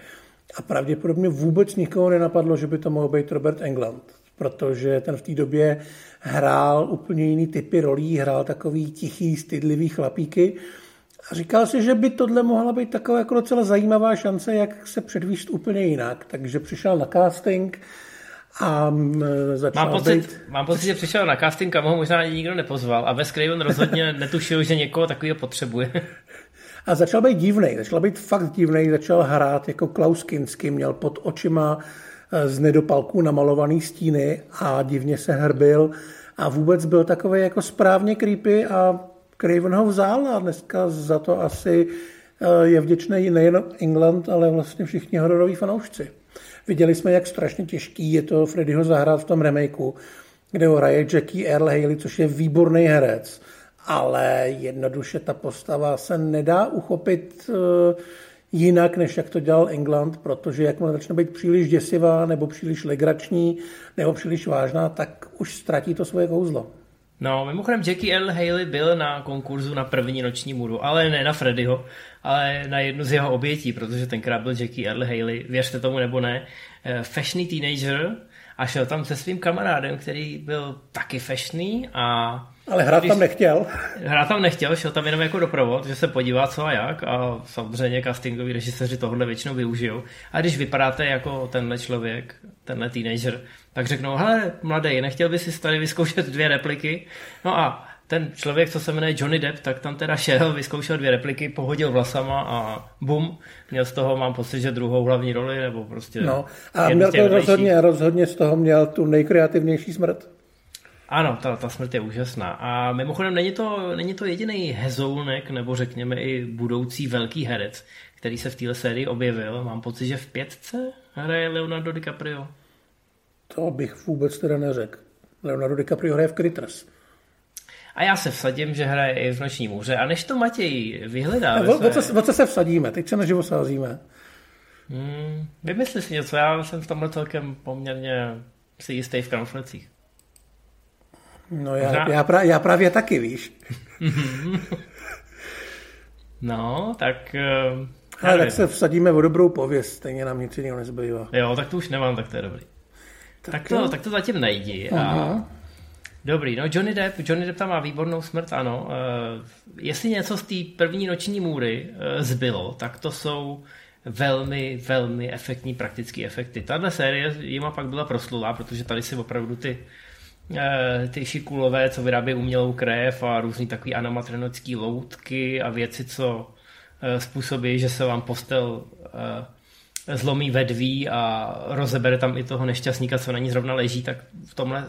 S2: A pravděpodobně vůbec nikoho nenapadlo, že by to mohl být Robert England, protože ten v té době hrál úplně jiný typy rolí, hrál takový tichý, stydlivý chlapíky a říkal si, že by tohle mohla být taková jako docela zajímavá šance, jak se předvíst úplně jinak. Takže přišel na casting, a začal
S1: mám pocit, být... mám pocit, že přišel na casting, kam ho možná ani nikdo nepozval a Wes Craven rozhodně netušil, že někoho takového potřebuje.
S2: A začal být divný, začal být fakt divný, začal hrát jako Klaus Kinski, měl pod očima eh, z nedopalků namalovaný stíny a divně se hrbil a vůbec byl takový jako správně creepy a Craven ho vzal a dneska za to asi eh, je vděčný nejen England, ale vlastně všichni hororoví fanoušci. Viděli jsme, jak strašně těžký je to Freddyho zahrát v tom remakeu, kde ho hraje Jackie Earl Haley, což je výborný herec, ale jednoduše ta postava se nedá uchopit eh, jinak, než jak to dělal England, protože jakmile začne být příliš děsivá, nebo příliš legrační, nebo příliš vážná, tak už ztratí to svoje kouzlo.
S1: No, mimochodem Jackie L. Haley byl na konkurzu na první noční můru, ale ne na Freddyho, ale na jednu z jeho obětí, protože tenkrát byl Jackie L. Haley, věřte tomu nebo ne, eh, fashionný teenager a šel tam se svým kamarádem, který byl taky fashionný a
S2: ale hrát tam nechtěl.
S1: Hrát tam nechtěl, šel tam jenom jako doprovod, že se podívá co a jak a samozřejmě castingoví režiséři tohle většinou využijou. A když vypadáte jako tenhle člověk, tenhle teenager, tak řeknou, hele, mladý, nechtěl by si tady vyzkoušet dvě repliky? No a ten člověk, co se jmenuje Johnny Depp, tak tam teda šel, vyzkoušel dvě repliky, pohodil vlasama a bum, měl z toho, mám pocit, že druhou hlavní roli, nebo prostě...
S2: No a měl to rozhodně, rozhodně z toho měl tu nejkreativnější smrt.
S1: Ano, ta, ta smrt je úžasná. A mimochodem není to, není to jediný hezounek, nebo řekněme i budoucí velký herec, který se v téhle sérii objevil. Mám pocit, že v pětce hraje Leonardo DiCaprio.
S2: To bych vůbec teda neřekl. Leonardo DiCaprio hraje v Critters.
S1: A já se vsadím, že hraje i v Noční můře. A než to Matěj vyhledá...
S2: O, o, co, o co se vsadíme? Teď se naživo sázíme.
S1: Hmm, vymysli si něco, já jsem v tomhle celkem poměrně si jistý v kramflecích.
S2: No já, já, pra, já právě taky, víš.
S1: no, tak... Uh,
S2: Ale tak se vsadíme o dobrou pověst, stejně nám nic jiného nezbývá.
S1: Jo, tak to už nemám, tak to je dobrý. Tak, tak, to, tak to zatím najdi. A... Dobrý, no Johnny Depp, Johnny Depp tam má výbornou smrt, ano. Uh, jestli něco z té první noční můry uh, zbylo, tak to jsou velmi, velmi efektní praktické efekty. Tahle série jima pak byla proslulá, protože tady si opravdu ty Eh, ty šikulové, co vyrábí umělou krev a různý takový animatronický loutky a věci, co eh, způsobí, že se vám postel eh, zlomí vedví a rozebere tam i toho nešťastníka, co na ní zrovna leží, tak v tomhle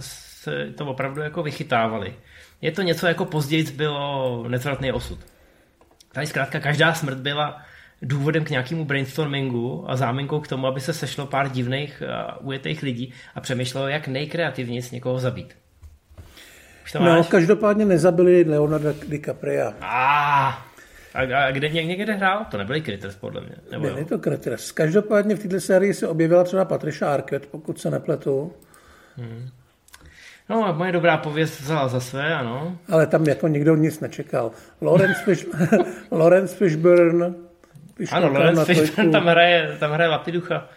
S1: se to opravdu jako vychytávali. Je to něco jako později bylo nezvratný osud. Tady zkrátka každá smrt byla důvodem k nějakému brainstormingu a záminkou k tomu, aby se sešlo pár divných uh, ujetých lidí a přemýšlelo, jak nejkreativněji někoho zabít.
S2: no, máš? každopádně nezabili Leonardo DiCaprio.
S1: Ah, a, a kde někde hrál? To nebyly Critters, podle mě.
S2: Nebo Byly to Critters. Každopádně v této sérii se objevila třeba Patricia Arquette, pokud se nepletu. Hmm.
S1: No, moje dobrá pověst vzala za své, ano.
S2: Ale tam jako nikdo nic nečekal. Lawrence, Fish, Lawrence Fishburne,
S1: ano, Lorenz Fishburne tam hraje, tam hraje Lapiducha.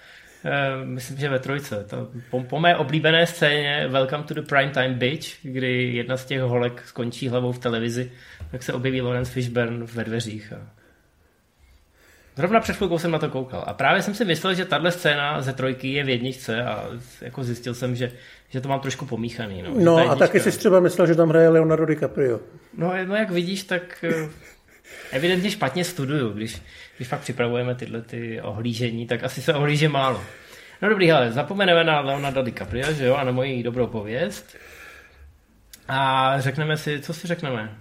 S1: Uh, myslím, že ve trojce. To, po, po mé oblíbené scéně Welcome to the Prime Time Bitch, kdy jedna z těch holek skončí hlavou v televizi, tak se objeví Lawrence Fishburne ve dveřích. A... Zrovna před chvilkou jsem na to koukal. A právě jsem si myslel, že tahle scéna ze trojky je v jedničce a jako zjistil jsem, že, že to mám trošku pomíchaný. No,
S2: no a taky jsi třeba myslel, že tam hraje Leonardo DiCaprio.
S1: No, no jak vidíš, tak eh, evidentně špatně studuju, když, když fakt připravujeme tyhle ty ohlížení, tak asi se ohlíže málo. No dobrý, ale zapomeneme na Leonardo DiCaprio, že jo, a na moji dobrou pověst. A řekneme si, co si řekneme?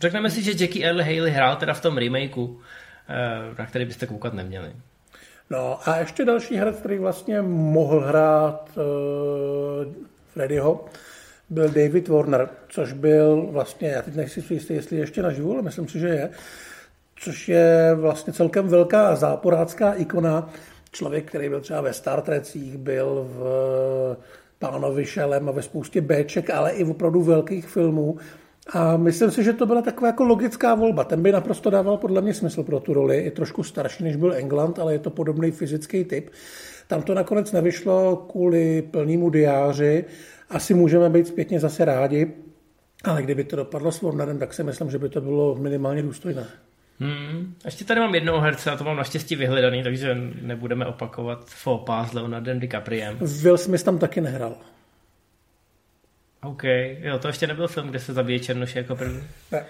S1: Řekneme si, že Jackie Earl Haley hrál teda v tom remakeu, na který byste koukat neměli.
S2: No a ještě další herec, který vlastně mohl hrát uh, Freddyho, byl David Warner, což byl vlastně, já teď nechci si jistý, jestli ještě naživu, ale myslím si, že je, což je vlastně celkem velká záporácká ikona. Člověk, který byl třeba ve Star Trekích, byl v Pánovi Šelem a ve spoustě Bček, ale i v opravdu velkých filmů. A myslím si, že to byla taková jako logická volba. Ten by naprosto dával podle mě smysl pro tu roli. Je trošku starší, než byl England, ale je to podobný fyzický typ. Tam to nakonec nevyšlo kvůli plnému diáři. Asi můžeme být zpětně zase rádi, ale kdyby to dopadlo s Warnerem, tak si myslím, že by to bylo minimálně důstojné.
S1: Hmm. Ještě tady mám jednoho herce a to mám naštěstí vyhledaný, takže nebudeme opakovat faux pas s Leonardem DiCapriem.
S2: Will Smith tam taky nehrál.
S1: OK, jo, to ještě nebyl film, kde se zabije Černoši jako první. Ne.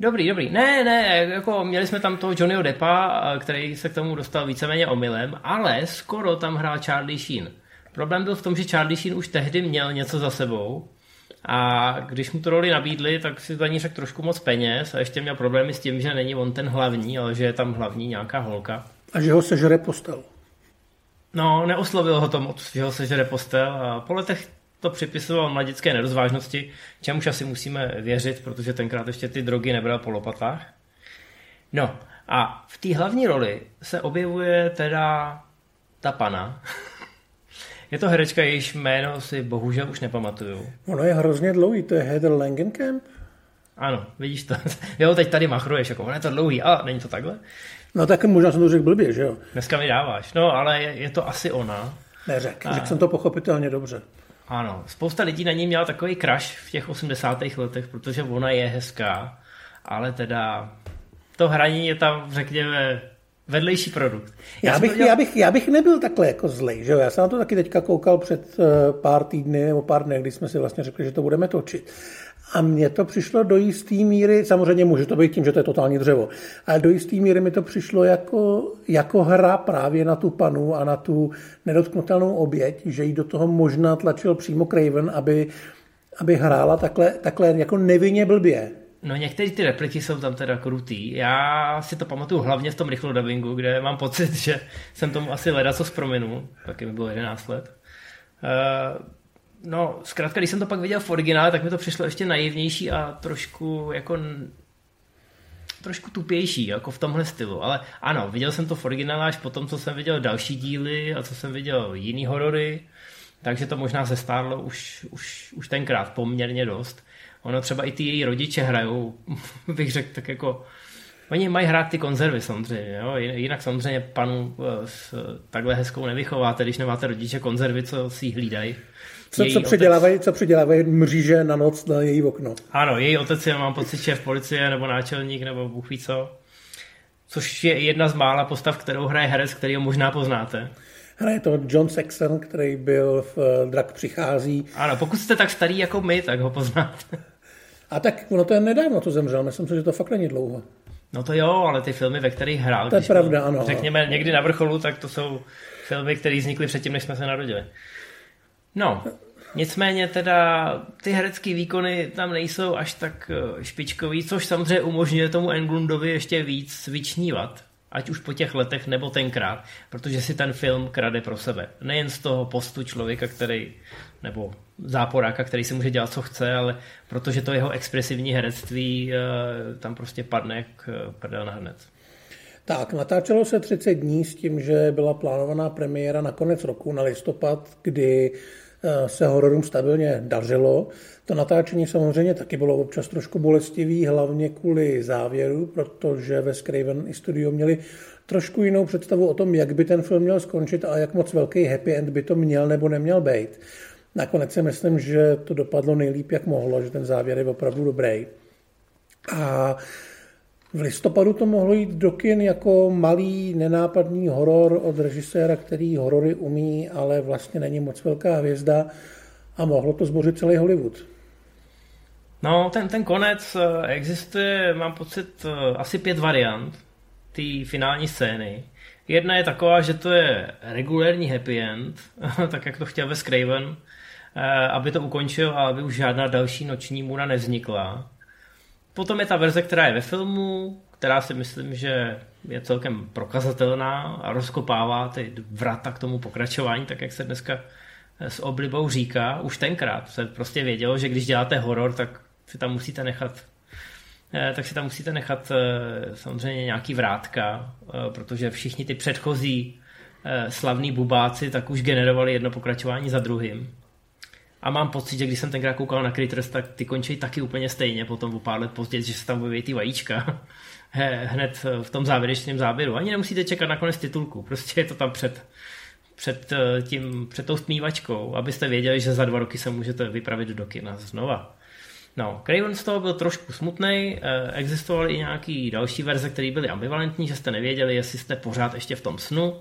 S1: Dobrý, dobrý. Ne, ne, jako měli jsme tam toho Johnnyho Deppa, který se k tomu dostal víceméně omylem, ale skoro tam hrál Charlie Sheen. Problém byl v tom, že Charlie Sheen už tehdy měl něco za sebou a když mu tu roli nabídli, tak si za ní řekl trošku moc peněz a ještě měl problémy s tím, že není on ten hlavní, ale že je tam hlavní nějaká holka.
S2: A že ho sežere postel.
S1: No, neoslovil ho to moc, že ho sežere postel a po letech to připisoval mladické nerozvážnosti, čemuž asi musíme věřit, protože tenkrát ještě ty drogy nebral po lopatách. No a v té hlavní roli se objevuje teda ta pana, Je to herečka, jejíž jméno si bohužel už nepamatuju.
S2: Ono je hrozně dlouhý, to je Heather Langenkamp?
S1: Ano, vidíš to. Jo, teď tady machruješ, jako ono je to dlouhý, a není to takhle?
S2: No tak možná jsem to řekl blbě, že jo?
S1: Dneska mi dáváš, no ale je, je to asi ona.
S2: Neřek, a... řekl jsem to pochopitelně dobře.
S1: Ano, spousta lidí na ní měla takový crush v těch 80. letech, protože ona je hezká, ale teda to hraní je tam, řekněme, vedlejší produkt.
S2: Já, já, bych, dělal... já, bych, já bych nebyl takhle jako zlej, že jo? Já jsem na to taky teďka koukal před eh, pár týdny nebo pár dny, kdy jsme si vlastně řekli, že to budeme točit. A mně to přišlo do jisté míry, samozřejmě může to být tím, že to je totální dřevo, ale do jisté míry mi to přišlo jako, jako hra právě na tu panu a na tu nedotknutelnou oběť, že jí do toho možná tlačil přímo Craven, aby aby hrála takhle, takhle jako nevinně blbě.
S1: No některé ty repliky jsou tam teda krutý. Já si to pamatuju hlavně v tom rychlodabingu, kde mám pocit, že jsem tomu asi leda co zprominul, taky mi bylo 11 let. Uh, no, zkrátka, když jsem to pak viděl v originále, tak mi to přišlo ještě naivnější a trošku jako trošku tupější, jako v tomhle stylu. Ale ano, viděl jsem to v originále až potom, co jsem viděl další díly a co jsem viděl jiný horory, takže to možná zestárlo už, už, už tenkrát poměrně dost. Ono třeba i ty její rodiče hrajou, bych řekl tak jako, oni mají hrát ty konzervy samozřejmě, jo? jinak samozřejmě panu eh, s takhle hezkou nevychováte, když nemáte rodiče konzervy, co si hlídají.
S2: Co, co, předělávají, co předělávají mříže na noc na její okno.
S1: Ano, její otec je, mám pocit, že v policie nebo náčelník nebo Bůh ví co. Což je jedna z mála postav, kterou hraje herec, který ho možná poznáte.
S2: Hraje to John Saxon, který byl v eh, Drak přichází.
S1: Ano, pokud jste tak starý jako my, tak ho poznáte.
S2: A tak ono to je nedávno, to zemřel. Myslím si, že to fakt není dlouho.
S1: No to jo, ale ty filmy, ve kterých hrál,
S2: to je pravda, ano.
S1: řekněme někdy na vrcholu, tak to jsou filmy, které vznikly předtím, než jsme se narodili. No, nicméně teda ty herecké výkony tam nejsou až tak eh, špičkový, což samozřejmě umožňuje tomu Englundovi ještě víc vyčnívat ať už po těch letech nebo tenkrát, protože si ten film krade pro sebe. Nejen z toho postu člověka, který, nebo záporáka, který si může dělat, co chce, ale protože to jeho expresivní herectví eh, tam prostě padne jak eh, prdel na hned.
S2: Tak, natáčelo se 30 dní s tím, že byla plánovaná premiéra na konec roku, na listopad, kdy se hororům stabilně dařilo. To natáčení samozřejmě taky bylo občas trošku bolestivý, hlavně kvůli závěru, protože ve Craven i studio měli trošku jinou představu o tom, jak by ten film měl skončit a jak moc velký happy end by to měl nebo neměl být. Nakonec si myslím, že to dopadlo nejlíp, jak mohlo, že ten závěr je opravdu dobrý. A v listopadu to mohlo jít do kin jako malý nenápadný horor od režiséra, který horory umí, ale vlastně není moc velká hvězda a mohlo to zbořit celý Hollywood.
S1: No, ten, ten konec eh, existuje, mám pocit, eh, asi pět variant té finální scény. Jedna je taková, že to je regulérní happy end, tak jak to chtěl ve Craven, eh, aby to ukončil a aby už žádná další noční můra nevznikla. Potom je ta verze, která je ve filmu, která si myslím, že je celkem prokazatelná a rozkopává ty vrata k tomu pokračování, tak jak se dneska s oblibou říká. Už tenkrát se prostě vědělo, že když děláte horor, tak si tam musíte nechat eh, tak si tam musíte nechat eh, samozřejmě nějaký vrátka, eh, protože všichni ty předchozí slavní bubáci tak už generovali jedno pokračování za druhým. A mám pocit, že když jsem tenkrát koukal na Critters, tak ty končí taky úplně stejně potom o pár let později, že se tam objeví ty vajíčka hned v tom závěrečném záběru. Ani nemusíte čekat na konec titulku, prostě je to tam před, před, tím, před tou stmívačkou, abyste věděli, že za dva roky se můžete vypravit do kina znova. No, Craven z toho byl trošku smutný, eh, existovaly i nějaký další verze, které byly ambivalentní, že jste nevěděli, jestli jste pořád ještě v tom snu,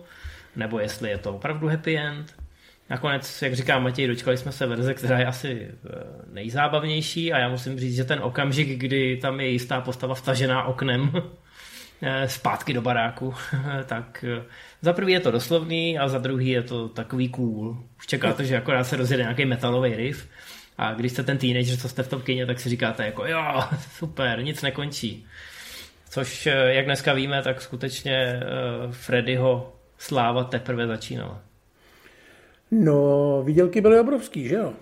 S1: nebo jestli je to opravdu happy end. Nakonec, jak říká Matěj, dočkali jsme se verze, která je asi eh, nejzábavnější a já musím říct, že ten okamžik, kdy tam je jistá postava vtažená oknem eh, zpátky do baráku, tak za prvý je to doslovný a za druhý je to takový cool. Už čekáte, že akorát se rozjede nějaký metalový riff a když jste ten teenager, co jste v tom kině, tak si říkáte jako jo, super, nic nekončí. Což, eh, jak dneska víme, tak skutečně Freddyho sláva teprve začínala.
S2: No, výdělky byly obrovský, že jo?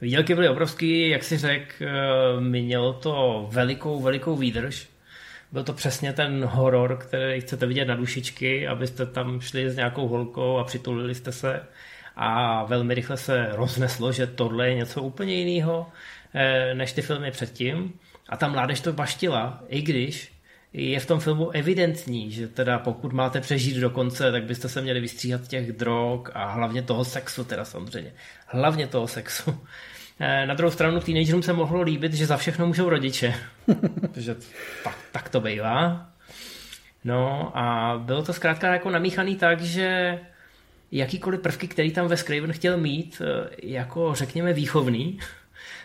S1: Výdělky byly obrovský, jak si řekl, uh, mělo to velikou, velikou výdrž. Byl to přesně ten horor, který chcete vidět na dušičky, abyste tam šli s nějakou holkou a přitulili jste se a velmi rychle se rozneslo, že tohle je něco úplně jiného eh, než ty filmy předtím. A ta mládež to baštila, i když je v tom filmu evidentní, že teda pokud máte přežít do konce, tak byste se měli vystříhat těch drog a hlavně toho sexu teda samozřejmě. Hlavně toho sexu. Eh, na druhou stranu teenagerům se mohlo líbit, že za všechno můžou rodiče. Protože tak, tak to bývá. No a bylo to zkrátka jako namíchaný tak, že jakýkoliv prvky, který tam ve Craven chtěl mít, eh, jako řekněme výchovný,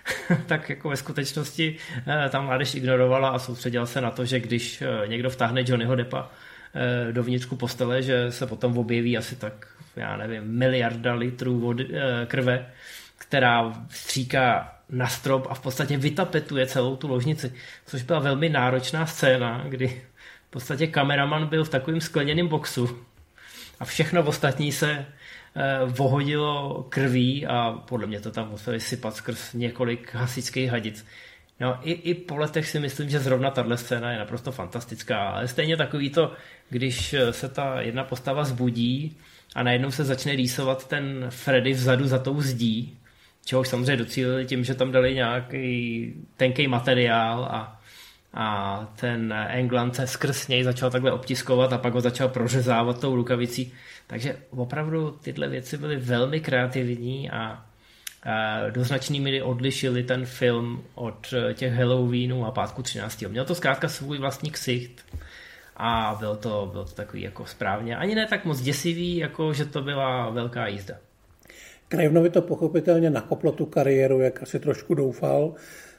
S1: tak jako ve skutečnosti eh, tam mládež ignorovala a soustředila se na to, že když eh, někdo vtáhne Johnnyho Deppa do vnitřku postele, že se potom objeví asi tak, já nevím, miliarda litrů vody, krve, která stříká na strop a v podstatě vytapetuje celou tu ložnici, což byla velmi náročná scéna, kdy v podstatě kameraman byl v takovém skleněném boxu a všechno ostatní se eh, vohodilo krví a podle mě to tam museli sypat skrz několik hasičských hadic. No, i, i po letech si myslím, že zrovna tahle scéna je naprosto fantastická, ale stejně takový to, když se ta jedna postava zbudí a najednou se začne rýsovat ten Freddy vzadu za tou zdí, čehož samozřejmě docílili tím, že tam dali nějaký tenký materiál a, a ten England se skrz něj začal takhle obtiskovat a pak ho začal prořezávat tou rukavicí. Takže opravdu tyhle věci byly velmi kreativní a, do značný míry odlišili ten film od těch Halloweenů a pátku 13. Měl to zkrátka svůj vlastní ksicht a byl to, byl to takový jako správně, ani ne tak moc děsivý, jako že to byla velká jízda.
S2: Krajevnovi to pochopitelně nakoplo tu kariéru, jak asi trošku doufal.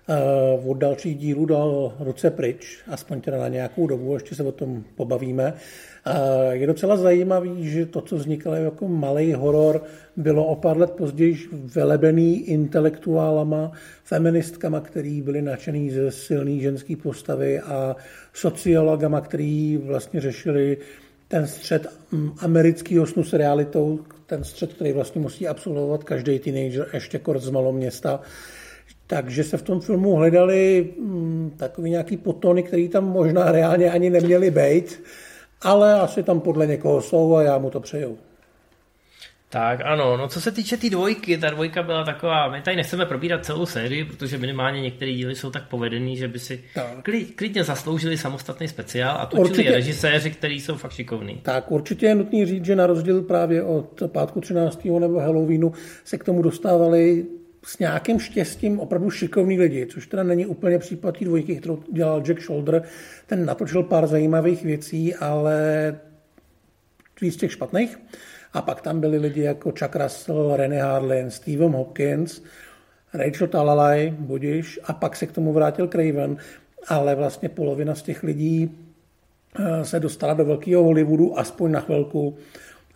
S2: Uh, od dalších dílů dal ruce pryč, aspoň teda na nějakou dobu, ještě se o tom pobavíme. Uh, je docela zajímavý, že to, co vznikalo jako malý horor, bylo o pár let později velebený intelektuálama, feministkama, který byli nadšený ze silné ženské postavy a sociologama, který vlastně řešili ten střed mm, amerického snu s realitou, ten střed, který vlastně musí absolvovat každý teenager, ještě kort z maloměsta. Takže se v tom filmu hledali mm, takový nějaký potony, který tam možná reálně ani neměly být, ale asi tam podle někoho jsou a já mu to přeju.
S1: Tak ano, no co se týče té tý dvojky, ta dvojka byla taková, my tady nechceme probírat celou sérii, protože minimálně některé díly jsou tak povedený, že by si klid, klidně zasloužili samostatný speciál a točili určitě, režiséři, kteří jsou fakt šikovní.
S2: Tak určitě je nutný říct, že na rozdíl právě od pátku 13. nebo Halloweenu se k tomu dostávali s nějakým štěstím opravdu šikovní lidi, což teda není úplně případ té dvojky, kterou dělal Jack Shoulder. Ten natočil pár zajímavých věcí, ale víc těch špatných. A pak tam byli lidi jako Chuck Russell, René Harlin, Stephen Hopkins, Rachel Talalay, budiš, a pak se k tomu vrátil Craven, ale vlastně polovina z těch lidí eh, se dostala do velkého Hollywoodu, aspoň na chvilku.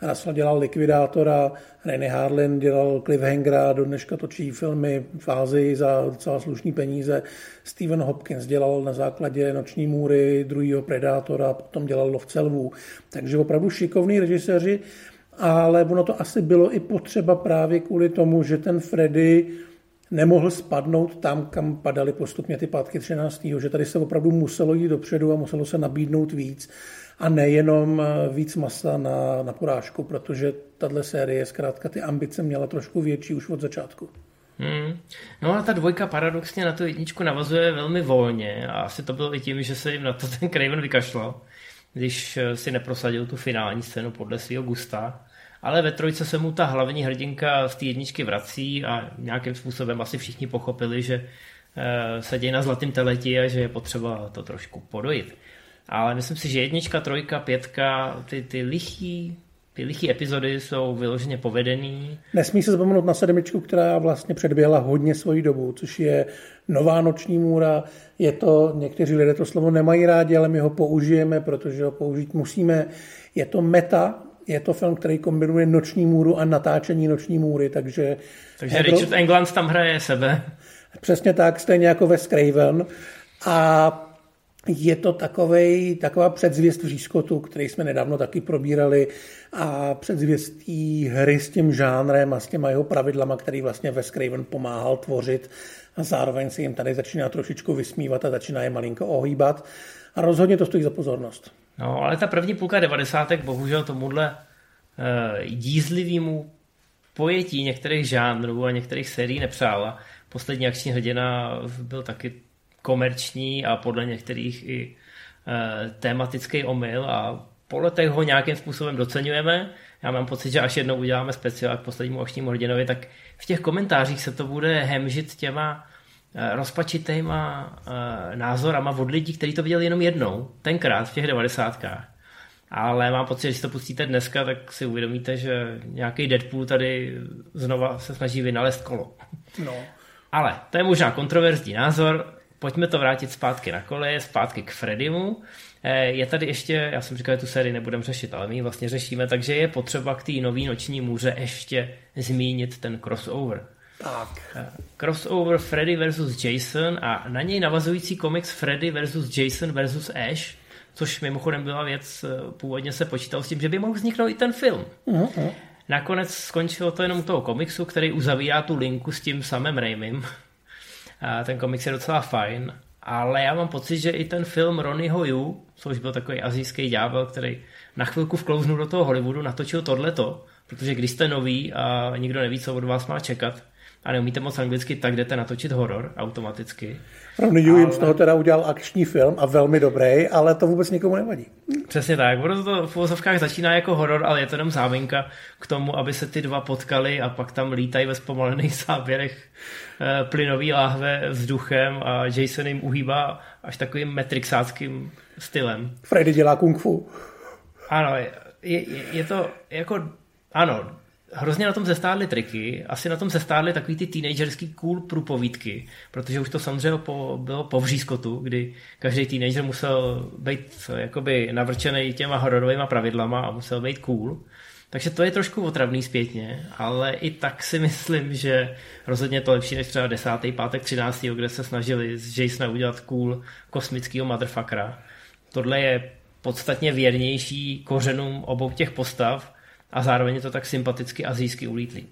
S2: Russell dělal Likvidátora, René Harlin dělal Cliffhangera, do dneška točí filmy v Ázii za docela slušný peníze. Stephen Hopkins dělal na základě Noční můry, druhýho Predátora, potom dělal Lovcelvů. Takže opravdu šikovní režiséři ale ono to asi bylo i potřeba právě kvůli tomu, že ten Freddy nemohl spadnout tam, kam padaly postupně ty pátky 13. že tady se opravdu muselo jít dopředu a muselo se nabídnout víc a nejenom eh, víc masa na, na porážku, protože tahle série zkrátka ty ambice měla trošku větší už od začátku.
S1: Hmm. No a ta dvojka paradoxně na tu jedničku navazuje velmi volně a asi to bylo i tím, že se jim na to ten Craven vykašlal, když eh, si neprosadil tu finální scénu podle svého gusta ale ve trojce se mu ta hlavní hrdinka z té jedničky vrací a nějakým způsobem asi všichni pochopili, že eh, se děje na zlatém teleti a že je potřeba to trošku podojit. Ale myslím si, že jednička, trojka, pětka, ty, ty lichý, ty lichý epizody jsou vyloženě povedený.
S2: Nesmí se zapomenout na sedmičku, která vlastně předběhla hodně svoji dobu, což je nová noční můra. Je to, někteří lidé to slovo nemají rádi, ale my ho použijeme, protože ho použít musíme. Je to meta, je to film, který kombinuje noční můru a natáčení noční můry, takže...
S1: Takže. Richard England tam hraje sebe.
S2: Přesně tak, stejně jako ve Craven. A je to takovej, taková předzvěst řízkotu, který jsme nedávno taky probírali a předzvěstí hry s tím žánrem a s těma jeho pravidlama, který vlastně ve Craven pomáhal tvořit a zároveň se jim tady začíná trošičku vysmívat a začíná je malinko ohýbat. A rozhodně to stojí za pozornost.
S1: No, ale ta první půlka devadesátek bohužel tomuhle uh, jízlivýmu pojetí některých žánrů a některých sérií nepřála. Poslední akční hrdina byl taky komerční a podle některých i uh, tematický omyl a po letech ho nějakým způsobem docenujeme. Já mám pocit, že až jednou uděláme speciál k poslednímu akčnímu hrdinovi, tak v těch komentářích se to bude hemžit těma Eh, rozpačitýma uh, názorama od lidí, kteří to viděli jenom jednou, tenkrát v těch devadesátkách. Ale mám pocit, že si to pustíte dneska, tak si uvědomíte, že nějaký Deadpool tady znova se snaží vynalézt kolo. No. Ale to je možná kontroverzní názor, pojďme to vrátit zpátky na kole, zpátky k Freddymu. Eh, je tady ještě, já jsem říkal, že tu sérii nebudeme řešit, ale my ji vlastně řešíme, takže je potřeba k té nový noční můře ještě zmínit ten crossover.
S2: Tak.
S1: Crossover Freddy vs. Jason a na něj navazující komiks Freddy vs. Jason vs. Ash, což mimochodem byla věc, původně se počítal s tím, že by mohl vzniknout i ten film. Uh-huh. Nakonec skončilo to jenom toho komiksu, který uzavírá tu linku s tím samým Raimim. Ten komiks je docela fajn, ale já mám pocit, že i ten film Ronnieho Yu, což byl takový azijský ďábel, který na chvilku vklouznul do toho Hollywoodu, natočil tohleto, protože když jste nový a nikdo neví, co od vás má čekat, a neumíte moc anglicky, tak jdete natočit horor automaticky.
S2: Yu ale... z toho teda udělal akční film a velmi dobrý, ale to vůbec nikomu nevadí.
S1: Přesně tak, ono to v uvozovkách začíná jako horor, ale je to jenom záminka k tomu, aby se ty dva potkali a pak tam lítají ve zpomalených záběrech e, plynový láhve vzduchem a Jason jim uhýbá až takovým metrixáckým stylem.
S2: Freddy dělá kung fu.
S1: Ano, je, je, je to jako, ano, hrozně na tom zestárly triky, asi na tom zestárly takový ty teenagerský cool průpovídky, protože už to samozřejmě po, bylo po vřízkotu, kdy každý teenager musel být jakoby navrčený těma hororovými pravidlama a musel být cool. Takže to je trošku otravný zpětně, ale i tak si myslím, že rozhodně to lepší než třeba 10. pátek 13. kde se snažili z Jasona udělat cool kosmického motherfuckera. Tohle je podstatně věrnější kořenům obou těch postav a zároveň je to tak sympaticky azijsky ulítlý.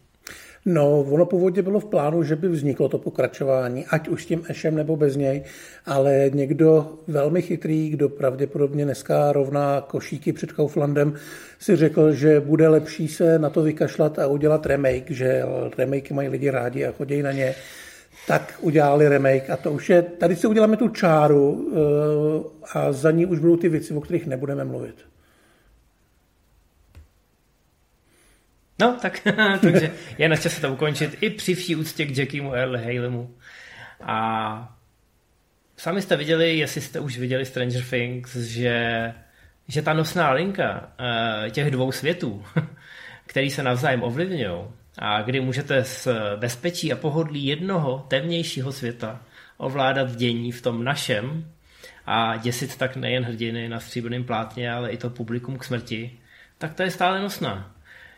S2: No, ono původně bylo v plánu, že by vzniklo to pokračování, ať už s tím Ešem nebo bez něj, ale někdo velmi chytrý, kdo pravděpodobně dneska rovná košíky před Kauflandem, si řekl, že bude lepší se na to vykašlat a udělat remake, že remake mají lidi rádi a chodí na ně, tak udělali remake a to už je, tady si uděláme tu čáru eh, a za ní už budou ty věci, o kterých nebudeme mluvit.
S1: No, tak, takže je na čase to ukončit i při vší úctě k Jackiemu Earl Halemu. A sami jste viděli, jestli jste už viděli Stranger Things, že, že ta nosná linka uh, těch dvou světů, který se navzájem ovlivňují, a kdy můžete z bezpečí a pohodlí jednoho temnějšího světa ovládat dění v tom našem a děsit tak nejen hrdiny na stříbrném plátně, ale i to publikum k smrti, tak to je stále nosná.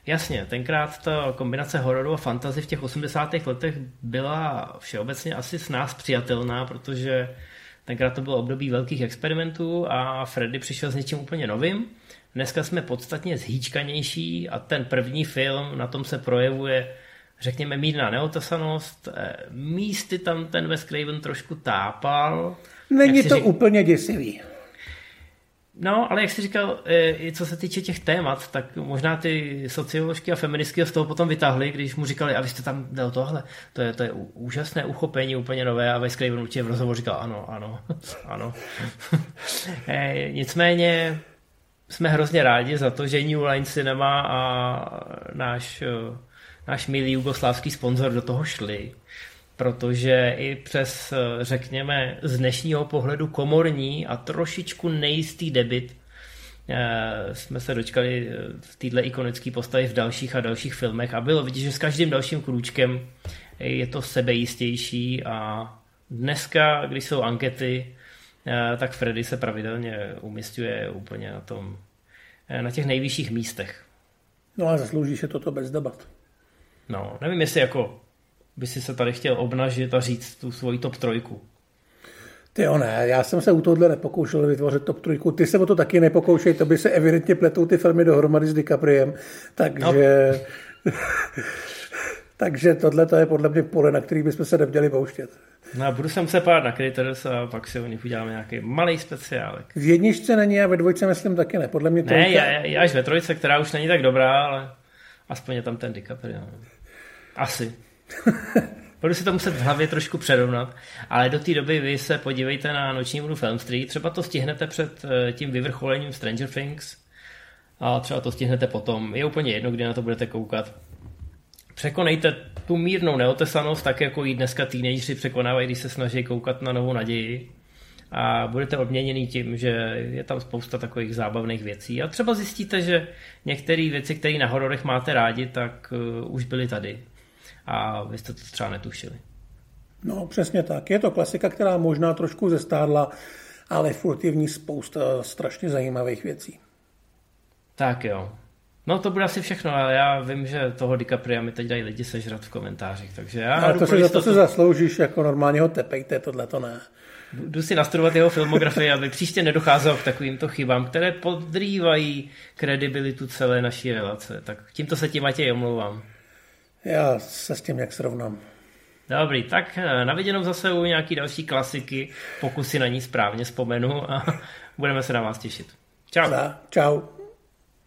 S1: Jasně, tenkrát ta kombinace hororu a fantazy v těch 80. letech byla všeobecně asi s nás přijatelná, protože tenkrát to bylo období velkých experimentů a Freddy přišel s něčím úplně novým. Dneska jsme podstatně zhýčkanější a ten první film, na tom se projevuje řekněme mírná neotesanost. Eh, místy tam ten Wes Craven trošku tápal.
S2: Není to řík... úplně děsivý.
S1: No, ale jak jsi říkal, eh, co se týče těch témat, tak možná ty socioložky a feministky z toho potom vytáhli, když mu říkali, a vy jste tam dal tohle, to je, to je úžasné uchopení, úplně nové a Wes Craven určitě v rozhovoru říkal, ano, ano, ano. e, nicméně jsme hrozně rádi za to, že New Line Cinema a náš, eh, náš milý jugoslávský sponzor do toho šli protože i přes, eh, řekněme, z dnešního pohledu komorní a trošičku nejistý debit eh, jsme se dočkali eh, v této ikonické postavy v dalších a dalších filmech a bylo vidět, že s každým dalším krůčkem je to sebejistější a dneska, když jsou ankety, tak Freddy se pravidelně umistuje úplně na tom, na těch nejvyšších místech.
S2: No a zaslouží se toto bez debat.
S1: No, nevím, jestli jako by si se tady chtěl obnažit a říct tu svoji top trojku?
S2: Ty jo, ne, já jsem se u tohohle nepokoušel vytvořit top trojku. Ty se o to taky nepokoušej, to by se evidentně pletou ty filmy dohromady s DiCapriem. Takže, no. takže tohle to je podle mě pole, na který bychom se neměli pouštět.
S1: No a budu se muset pát na Critters a pak si o nich uděláme nějaký malý speciálek.
S2: V jedničce není a ve dvojce myslím taky ne. Podle mě
S1: to Ne, já, já, až ve trojce, která už není tak dobrá, ale aspoň je tam ten DiCaprio. Asi. Budu si to muset v hlavě trošku přerovnat, ale do té doby vy se podívejte na Noční vodu Film Street, třeba to stihnete před eh, tím vyvrcholením Stranger Things a třeba to stihnete potom. Je úplně jedno, kdy na to budete koukat. Překonejte tu mírnou neotesanost, tak jako ji dneska teenageři překonávají, když se snaží koukat na novou naději a budete odměněný tím, že je tam spousta takových zábavných věcí a třeba zjistíte, že některé věci, které na hororech máte rádi, tak uh, už byly tady a vy jste to třeba netušili.
S2: No, přesně tak. Je to klasika, která možná trošku zestárla, ale furt je v ní spousta strašně zajímavých věcí.
S1: Tak jo. No to bude asi všechno, ale já vím, že toho DiCapria mi teď dají lidi sežrat v komentářích, takže já...
S2: Ale to si, za to se zasloužíš, jako normálně ho tepejte, tohle to ne.
S1: Jdu si nastudovat jeho filmografii, aby příště nedocházelo k takovýmto chybám, které podrývají kredibilitu celé naší relace. Tak tímto se ti Matěj omlouvám.
S2: Já se s tím jak srovnám.
S1: Dobrý, tak eh, na viděnou zase u nějaký další klasiky, pokud si na ní správně vzpomenu a budeme se na vás těšit. Čau.
S2: Čau.